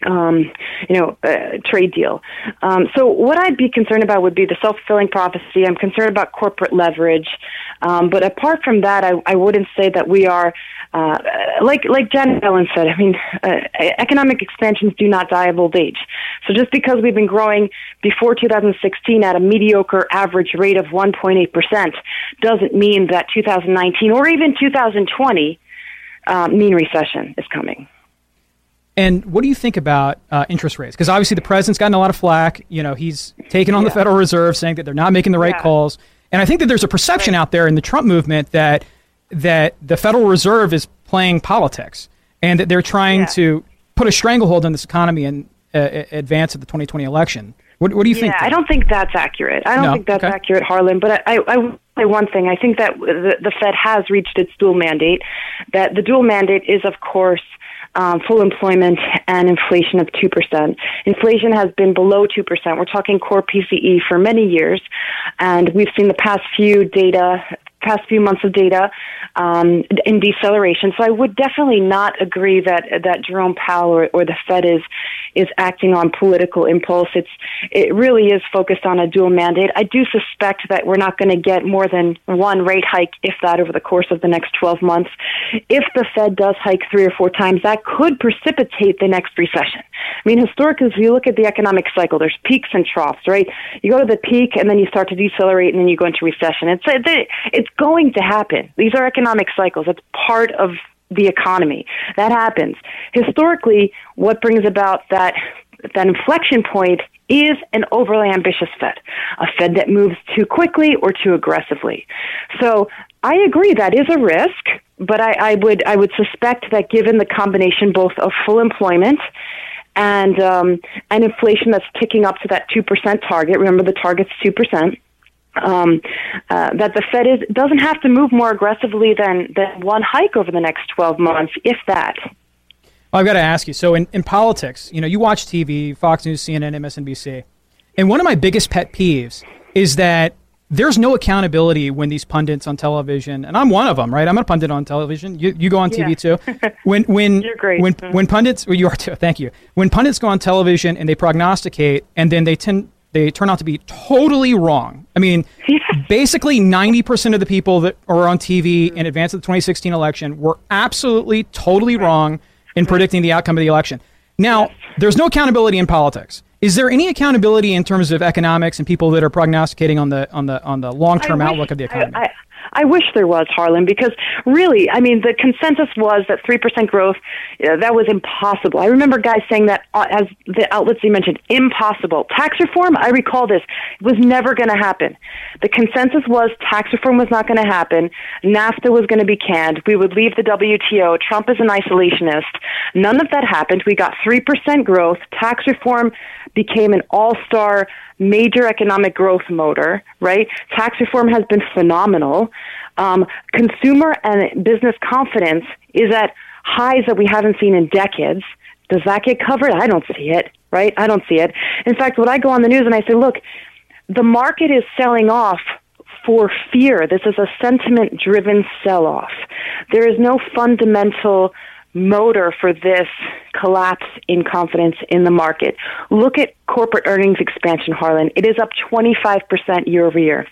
um, you know, uh, trade deal. Um, so what I'd be concerned about would be the self-fulfilling prophecy. I'm concerned about corporate leverage. Um, but apart from that, I, I wouldn't say that we are uh, like like Janet Yellen said, I mean, uh, economic expansions do not die of old age. So just because we've been growing before 2016 at a mediocre average rate of 1.8 percent doesn't mean that 2019 or even 2020 uh, mean recession is coming. And what do you think about uh, interest rates? Because obviously the president's gotten a lot of flack. You know, he's taken on yeah. the Federal Reserve, saying that they're not making the right yeah. calls. And I think that there's a perception right. out there in the Trump movement that that the Federal Reserve is playing politics and that they're trying yeah. to put a stranglehold on this economy in uh, advance of the 2020 election. What, what do you yeah, think? I don't think that's accurate. I don't no? think that's okay. accurate, Harlan. But I, I, I will say one thing. I think that the, the Fed has reached its dual mandate. That the dual mandate is, of course, um, full employment and inflation of 2%. Inflation has been below 2%. We're talking core PCE for many years. And we've seen the past few data past few months of data um, in deceleration. So I would definitely not agree that that Jerome Powell or, or the Fed is is acting on political impulse. It's it really is focused on a dual mandate. I do suspect that we're not going to get more than one rate hike, if that, over the course of the next 12 months. If the Fed does hike three or four times, that could precipitate the next recession. I mean, historically, if you look at the economic cycle, there's peaks and troughs, right? You go to the peak and then you start to decelerate and then you go into recession. It's it's going to happen. These are economic cycles. That's part of the economy. That happens. Historically, what brings about that that inflection point is an overly ambitious Fed, a Fed that moves too quickly or too aggressively. So I agree that is a risk, but I, I would I would suspect that given the combination both of full employment and um, and inflation that's ticking up to that two percent target. Remember, the target's two percent. Um, uh, that the Fed is, doesn't have to move more aggressively than, than one hike over the next 12 months, if that. Well, I've got to ask you. So, in, in politics, you know, you watch TV, Fox News, CNN, MSNBC, and one of my biggest pet peeves is that there's no accountability when these pundits on television, and I'm one of them, right? I'm a pundit on television. You, you go on TV too. When when when mm-hmm. when pundits, well, you are too. Thank you. When pundits go on television and they prognosticate, and then they tend they turn out to be totally wrong. I mean, basically 90% of the people that are on TV in advance of the 2016 election were absolutely totally wrong in predicting the outcome of the election. Now, there's no accountability in politics. Is there any accountability in terms of economics and people that are prognosticating on the on the on the long term outlook of the economy? I, I, I wish there was, Harlan, because really, I mean, the consensus was that 3% growth, uh, that was impossible. I remember guys saying that uh, as the outlets you mentioned, impossible. Tax reform, I recall this, was never going to happen. The consensus was tax reform was not going to happen. NAFTA was going to be canned. We would leave the WTO. Trump is an isolationist. None of that happened. We got 3% growth. Tax reform became an all-star major economic growth motor, right? Tax reform has been phenomenal. Um, consumer and business confidence is at highs that we haven't seen in decades. Does that get covered? I don't see it, right? I don't see it. In fact, when I go on the news and I say, look, the market is selling off for fear. This is a sentiment driven sell off. There is no fundamental motor for this collapse in confidence in the market. Look at corporate earnings expansion, Harlan. It is up 25% year over year.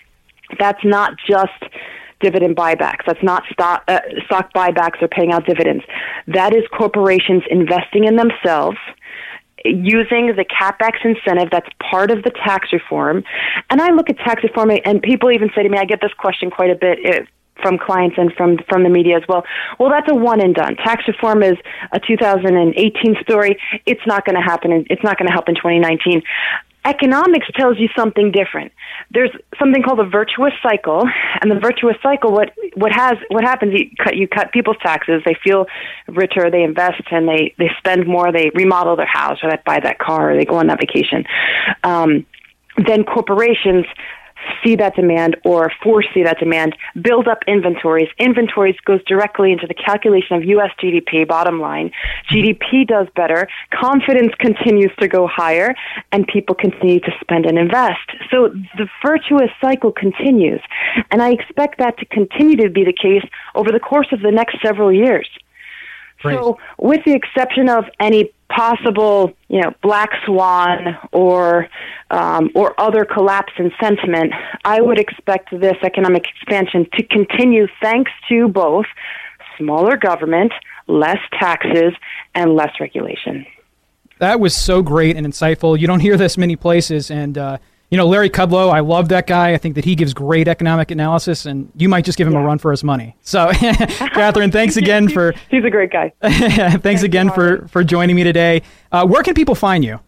That's not just dividend buybacks. That's not stock, uh, stock buybacks or paying out dividends. That is corporations investing in themselves using the capex incentive that's part of the tax reform. And I look at tax reform, and people even say to me, I get this question quite a bit eh, from clients and from from the media as well. Well, that's a one and done. Tax reform is a 2018 story. It's not going to happen. In, it's not going to help in 2019. Economics tells you something different. There's something called a virtuous cycle, and the virtuous cycle, what what has what happens? You cut you cut people's taxes. They feel richer. They invest and they they spend more. They remodel their house or they buy that car or they go on that vacation. Um, then corporations see that demand or foresee that demand, build up inventories. Inventories goes directly into the calculation of U.S. GDP, bottom line. GDP does better, confidence continues to go higher, and people continue to spend and invest. So the virtuous cycle continues. And I expect that to continue to be the case over the course of the next several years. So, with the exception of any possible, you know, black swan or um, or other collapse in sentiment, I would expect this economic expansion to continue thanks to both smaller government, less taxes, and less regulation. That was so great and insightful. You don't hear this many places, and uh, you know, Larry Kudlow, I love that guy. I think that he gives great economic analysis, and you might just give him yeah. a run for his money. So, Kathryn, thanks again for. He's a great guy. thanks, thanks, again for, for joining me today. Uh, where can people find you?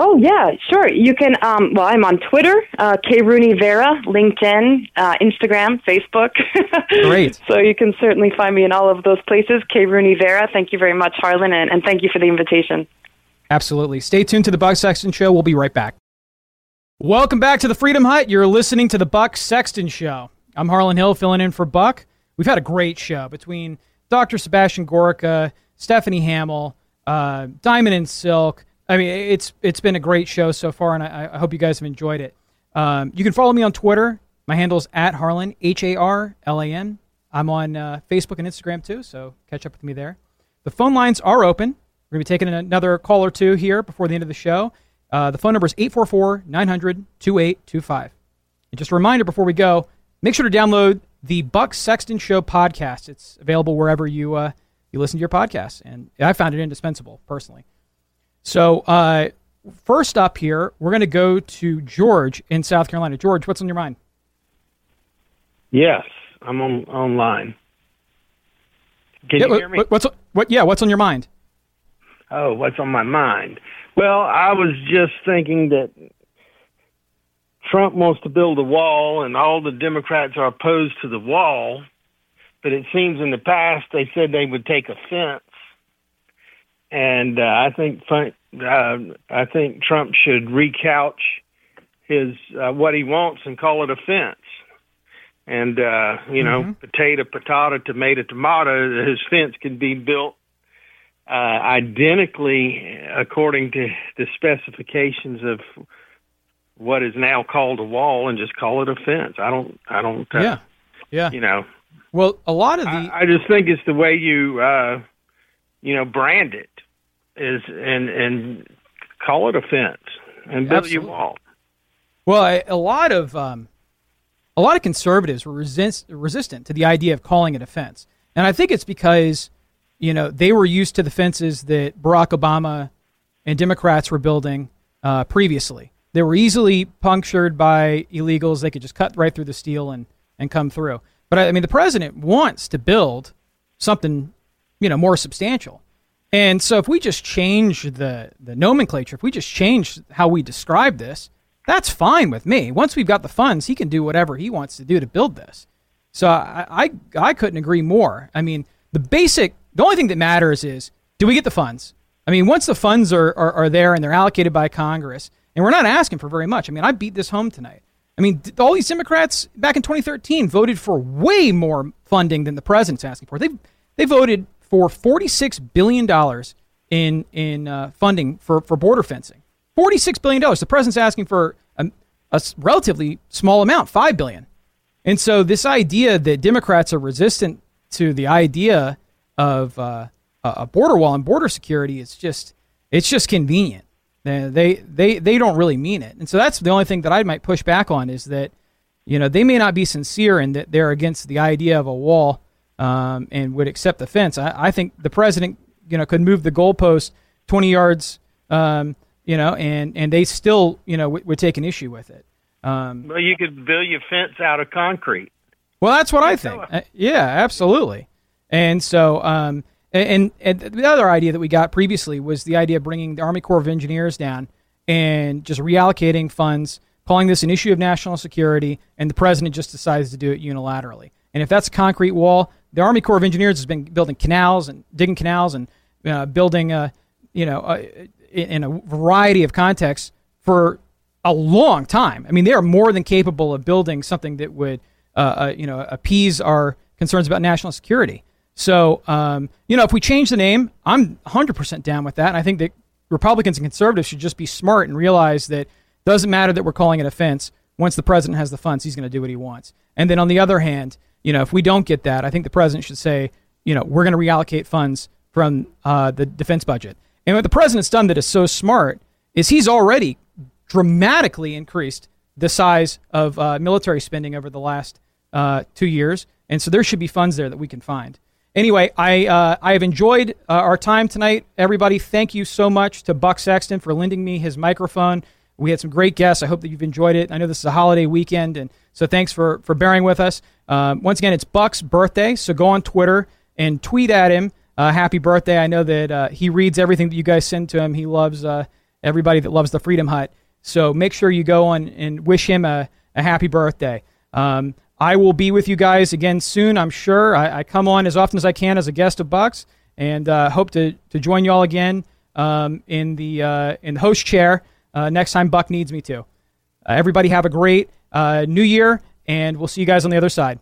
Oh yeah, sure. You can. Um, well, I'm on Twitter, uh, K Rooney Vera, LinkedIn, uh, Instagram, Facebook. Great. so you can certainly find me in all of those places. K Rooney Vera. Thank you very much, Harlan, and, and thank you for the invitation. Absolutely. Stay tuned to the Buck Sexton Show. We'll be right back. Welcome back to the Freedom Hut. You're listening to the Buck Sexton Show. I'm Harlan Hill filling in for Buck. We've had a great show between Dr. Sebastian Gorka, Stephanie Hamill, uh, Diamond and Silk. I mean, it's it's been a great show so far, and I, I hope you guys have enjoyed it. Um, you can follow me on Twitter. My handle is at Harlan, H A R L A N. I'm on uh, Facebook and Instagram too, so catch up with me there. The phone lines are open. We're going to be taking another call or two here before the end of the show. Uh, the phone number is 844 900 2825. And just a reminder before we go, make sure to download the Buck Sexton Show podcast. It's available wherever you, uh, you listen to your podcasts. And I found it indispensable, personally. So, uh, first up here, we're going to go to George in South Carolina. George, what's on your mind? Yes, I'm on online. Can yeah, you hear me? What's what? Yeah, what's on your mind? Oh, what's on my mind? Well, I was just thinking that Trump wants to build a wall, and all the Democrats are opposed to the wall. But it seems in the past they said they would take offense, and uh, I think uh, I think Trump should recouch his uh, what he wants and call it a fence. And uh, you know, mm-hmm. potato, potato, tomato, tomato. His fence can be built uh, identically according to the specifications of what is now called a wall and just call it a fence. I don't, I don't, uh, yeah, yeah, you know. Well, a lot of the, I, I just think it's the way you, uh, you know, brand it is and and call it a fence and build Absolutely. wall. Well, a lot of um, a lot of conservatives were resist, resistant to the idea of calling it a fence, and I think it's because you know, they were used to the fences that Barack Obama and Democrats were building uh, previously. They were easily punctured by illegals. They could just cut right through the steel and and come through. But I mean, the president wants to build something, you know, more substantial. And so if we just change the, the nomenclature, if we just change how we describe this, that's fine with me. Once we've got the funds, he can do whatever he wants to do to build this. So I, I, I couldn't agree more. I mean, the basic, the only thing that matters is do we get the funds? I mean, once the funds are, are, are there and they're allocated by Congress, and we're not asking for very much. I mean, I beat this home tonight. I mean, all these Democrats back in 2013 voted for way more funding than the president's asking for. They they voted for 46 billion dollars in in uh, funding for, for border fencing. 46 billion dollars. The president's asking for a, a relatively small amount, five billion. And so this idea that Democrats are resistant to the idea of uh, a border wall and border security is just it's just convenient. They they they don't really mean it, and so that's the only thing that I might push back on is that you know they may not be sincere in that they're against the idea of a wall um, and would accept the fence. I, I, think the president you know could move the goalpost twenty yards, um, you know, and and they still you know w- would take an issue with it. Um, well, you could build your fence out of concrete. Well, that's what I think. Uh, yeah, absolutely. And so, um, and, and the other idea that we got previously was the idea of bringing the Army Corps of Engineers down and just reallocating funds, calling this an issue of national security, and the president just decides to do it unilaterally. And if that's a concrete wall, the Army Corps of Engineers has been building canals and digging canals and uh, building, uh, you know, uh, in a variety of contexts for a long time. I mean, they are more than capable of building something that would, uh, uh, you know, appease our concerns about national security. So, um, you know, if we change the name, I'm 100% down with that. And I think that Republicans and conservatives should just be smart and realize that doesn't matter that we're calling it a fence. Once the president has the funds, he's going to do what he wants. And then on the other hand, you know, if we don't get that, I think the president should say, you know, we're going to reallocate funds from uh, the defense budget. And what the president's done that is so smart is he's already dramatically increased the size of uh, military spending over the last uh, two years. And so there should be funds there that we can find. Anyway, I uh, I have enjoyed uh, our time tonight, everybody. Thank you so much to Buck Sexton for lending me his microphone. We had some great guests. I hope that you've enjoyed it. I know this is a holiday weekend, and so thanks for for bearing with us. Um, once again, it's Buck's birthday, so go on Twitter and tweet at him uh, happy birthday. I know that uh, he reads everything that you guys send to him. He loves uh, everybody that loves the Freedom Hut. So make sure you go on and wish him a, a happy birthday. Um, I will be with you guys again soon, I'm sure. I, I, come on as often as I can as a guest of Bucks, and uh, hope to, to join you all again um, in the uh, in the host chair uh, next time Buck needs me to. Uh, everybody have a great uh, New Year, and we'll see you guys on the other side.